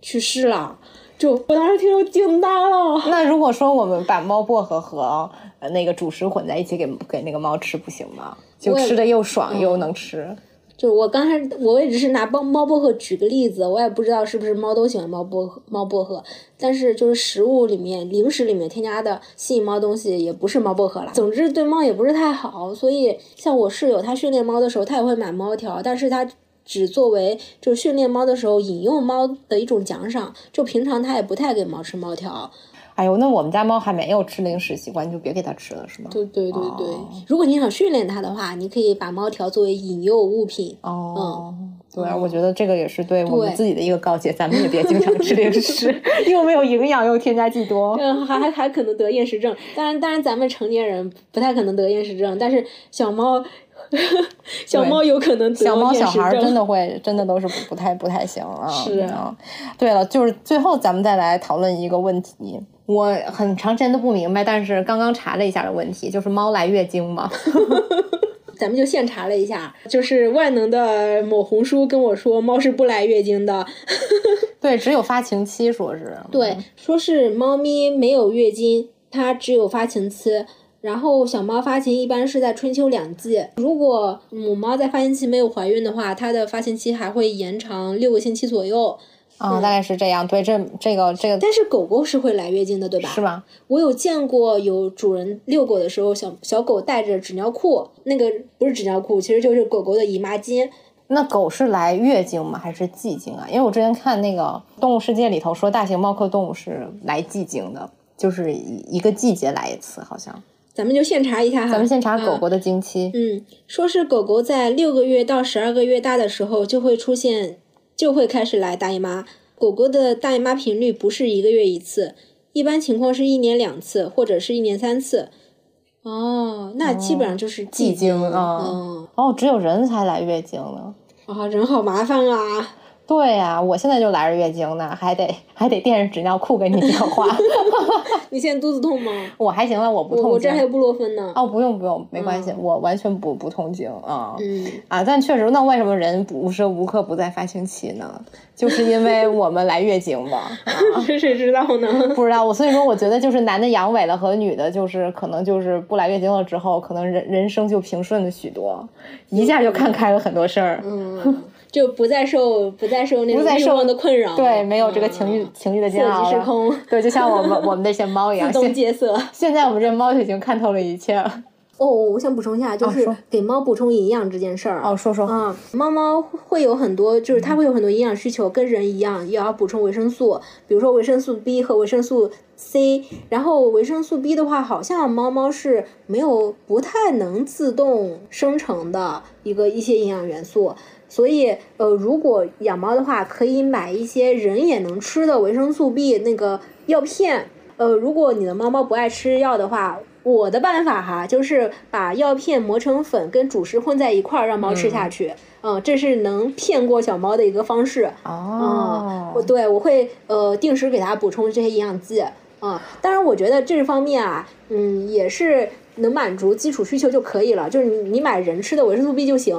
去世了。就我当时听都惊呆了。那如果说我们把猫薄荷和那个主食混在一起给给那个猫吃不行吗？就吃的又爽又能吃。就是我刚才我也只是拿猫猫薄荷举个例子，我也不知道是不是猫都喜欢猫薄荷猫薄荷，但是就是食物里面零食里面添加的吸引猫东西也不是猫薄荷了。总之对猫也不是太好，所以像我室友他训练猫的时候，他也会买猫条，但是他只作为就训练猫的时候引诱猫的一种奖赏，就平常他也不太给猫吃猫条。哎呦，那我们家猫还没有吃零食习惯，你就别给它吃了，是吗？对对对对，如果你想训练它的话，你可以把猫条作为引诱物品。哦，对，我觉得这个也是对我们自己的一个告诫，咱们也别经常吃零食 又没有营养，又添加剂多，嗯，还还还可能得厌食症。当然，当然，咱们成年人不太可能得厌食症，但是小猫。小猫有可能得小猫小孩真的会，真的都是不不太不太行啊。是啊。对了，就是最后咱们再来讨论一个问题，我很长时间都不明白，但是刚刚查了一下的问题，就是猫来月经吗？咱们就现查了一下，就是万能的某红书跟我说，猫是不来月经的。对，只有发情期，说是。对，说是猫咪没有月经，它只有发情期。然后小猫发情一般是在春秋两季，如果母猫在发情期没有怀孕的话，它的发情期还会延长六个星期左右。啊，大概是这样。对，这这个这个。但是狗狗是会来月经的，对吧？是吗？我有见过有主人遛狗的时候，小小狗带着纸尿裤，那个不是纸尿裤，其实就是狗狗的姨妈巾。那狗是来月经吗？还是季经啊？因为我之前看那个《动物世界》里头说，大型猫科动物是来季经的，就是一个季节来一次，好像。咱们就现查一下哈，咱们现查狗狗的经期。嗯，说是狗狗在六个月到十二个月大的时候就会出现，就会开始来大姨妈。狗狗的大姨妈频率不是一个月一次，一般情况是一年两次或者是一年三次。哦，那基本上就是季经啊。哦，只有人才来月经了。啊，人好麻烦啊。对呀，我现在就来着月经呢，还得还得垫着纸尿裤给你讲话。你现在肚子痛吗？我还行了，我不痛经。我这还有布洛芬呢。哦，不用不用，没关系，我完全不不痛经啊。嗯啊，但确实，那为什么人无时无刻不在发情期呢？就是因为我们来月经嘛。这谁知道呢？不知道，我所以说，我觉得就是男的阳痿了和女的，就是可能就是不来月经了之后，可能人人生就平顺了许多，一下就看开了很多事儿。嗯。就不再受不再受那种欲望的困扰，对，没有这个情欲情欲的煎熬了。对，就像我们我们那些猫一样，自动戒色。现在我们这猫已经看透了一切了。哦，我想补充一下，就是给猫补充营养这件事儿。哦，说说。嗯，猫猫会有很多，就是它会有很多营养需求，跟人一样，也要补充维生素，比如说维生素 B 和维生素 C。然后维生素 B 的话，好像猫猫是没有不太能自动生成的一个一些营养元素。所以，呃，如果养猫的话，可以买一些人也能吃的维生素 B 那个药片。呃，如果你的猫猫不爱吃药的话，我的办法哈，就是把药片磨成粉，跟主食混在一块儿，让猫吃下去。嗯，这是能骗过小猫的一个方式。哦，我对我会呃定时给它补充这些营养剂。啊，当然，我觉得这方面啊，嗯，也是能满足基础需求就可以了。就是你你买人吃的维生素 B 就行。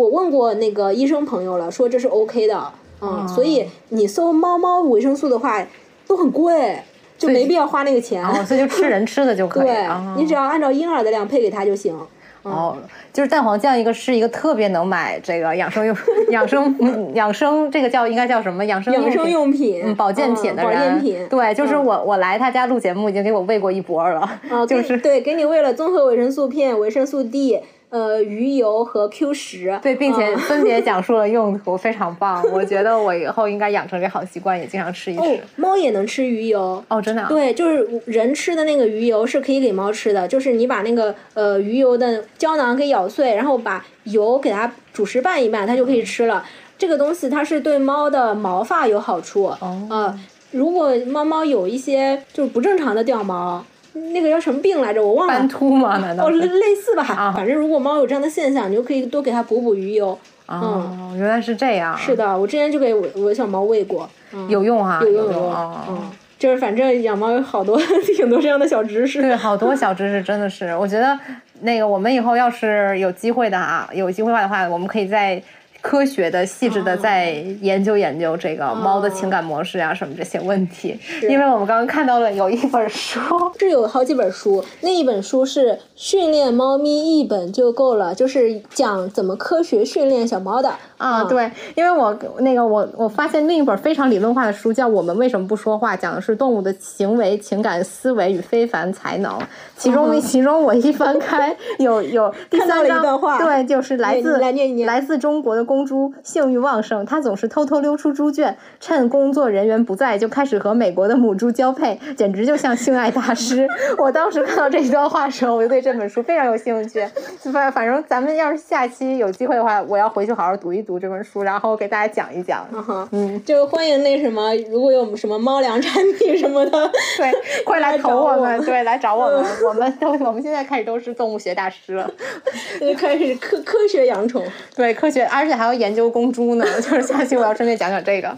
我问过那个医生朋友了，说这是 OK 的，嗯，所以你搜猫猫维生素的话都很贵，就没必要花那个钱，所以就吃人吃的就可以。对，你只要按照婴儿的量配给他就行。哦，就是蛋黄酱一个是一个特别能买这个养生用 养生养生这个叫应该叫什么？养生养生用品。保健品的人，对，就是我我来他家录节目已经给我喂过一波了，就是对，给你喂了综合维生素片、维生素 D。呃，鱼油和 Q 十，对，并且分别讲述了用途，非常棒。我觉得我以后应该养成这好习惯，也经常吃一吃。猫也能吃鱼油哦，真的？对，就是人吃的那个鱼油是可以给猫吃的，就是你把那个呃鱼油的胶囊给咬碎，然后把油给它主食拌一拌，它就可以吃了。这个东西它是对猫的毛发有好处哦。如果猫猫有一些就是不正常的掉毛。那个叫什么病来着？我忘了。斑秃吗？难道？哦，类似吧。啊。反正如果猫有这样的现象，你就可以多给它补补鱼油。哦，原来是这样。是的，我之前就给我我小猫喂过。有用哈。有用有用。嗯。就是反正养猫有好多挺多这样的小知识。对，好多小知识真的是，我觉得那个我们以后要是有机会的啊，有机会的话，我们可以在。科学的、细致的在研究研究这个猫的情感模式啊，什么这些问题。因为我们刚刚看到了有一本书，是有好几本书。那一本书是训练猫咪一本就够了，就是讲怎么科学训练小猫的啊。对，因为我那个我我发现另一本非常理论化的书叫《我们为什么不说话》，讲的是动物的行为、情感、思维与非凡才能。其中，其中我一翻开有有第三章，对，就是来自来自中国的。公猪性欲旺盛，它总是偷偷溜出猪圈，趁工作人员不在就开始和美国的母猪交配，简直就像性爱大师。我当时看到这一段话的时候，我就对这本书非常有兴趣。反反正咱们要是下期有机会的话，我要回去好好读一读这本书，然后给大家讲一讲。嗯，就欢迎那什么，如果有什么猫粮产品什么的，对，快来投我们，对，来找我们，我们都我们现在开始都是动物学大师了，就开始科科学养宠，对，科学，而且。还要研究公猪呢，就是下期我要顺便讲讲这个。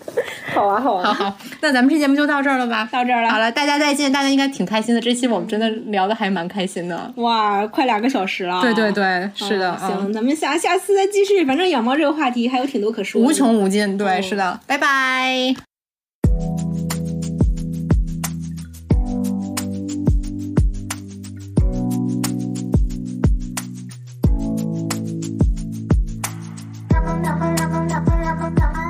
好啊，好啊，好好，那咱们这节目就到这儿了吧？到这儿了。好了，大家再见，大家应该挺开心的。这期我们真的聊的还蛮开心的。哇，快两个小时了。对对对，是的。行，咱们下下次再继续。反正养猫这个话题还有挺多可说。无穷无尽，对，是的。拜拜。double, double.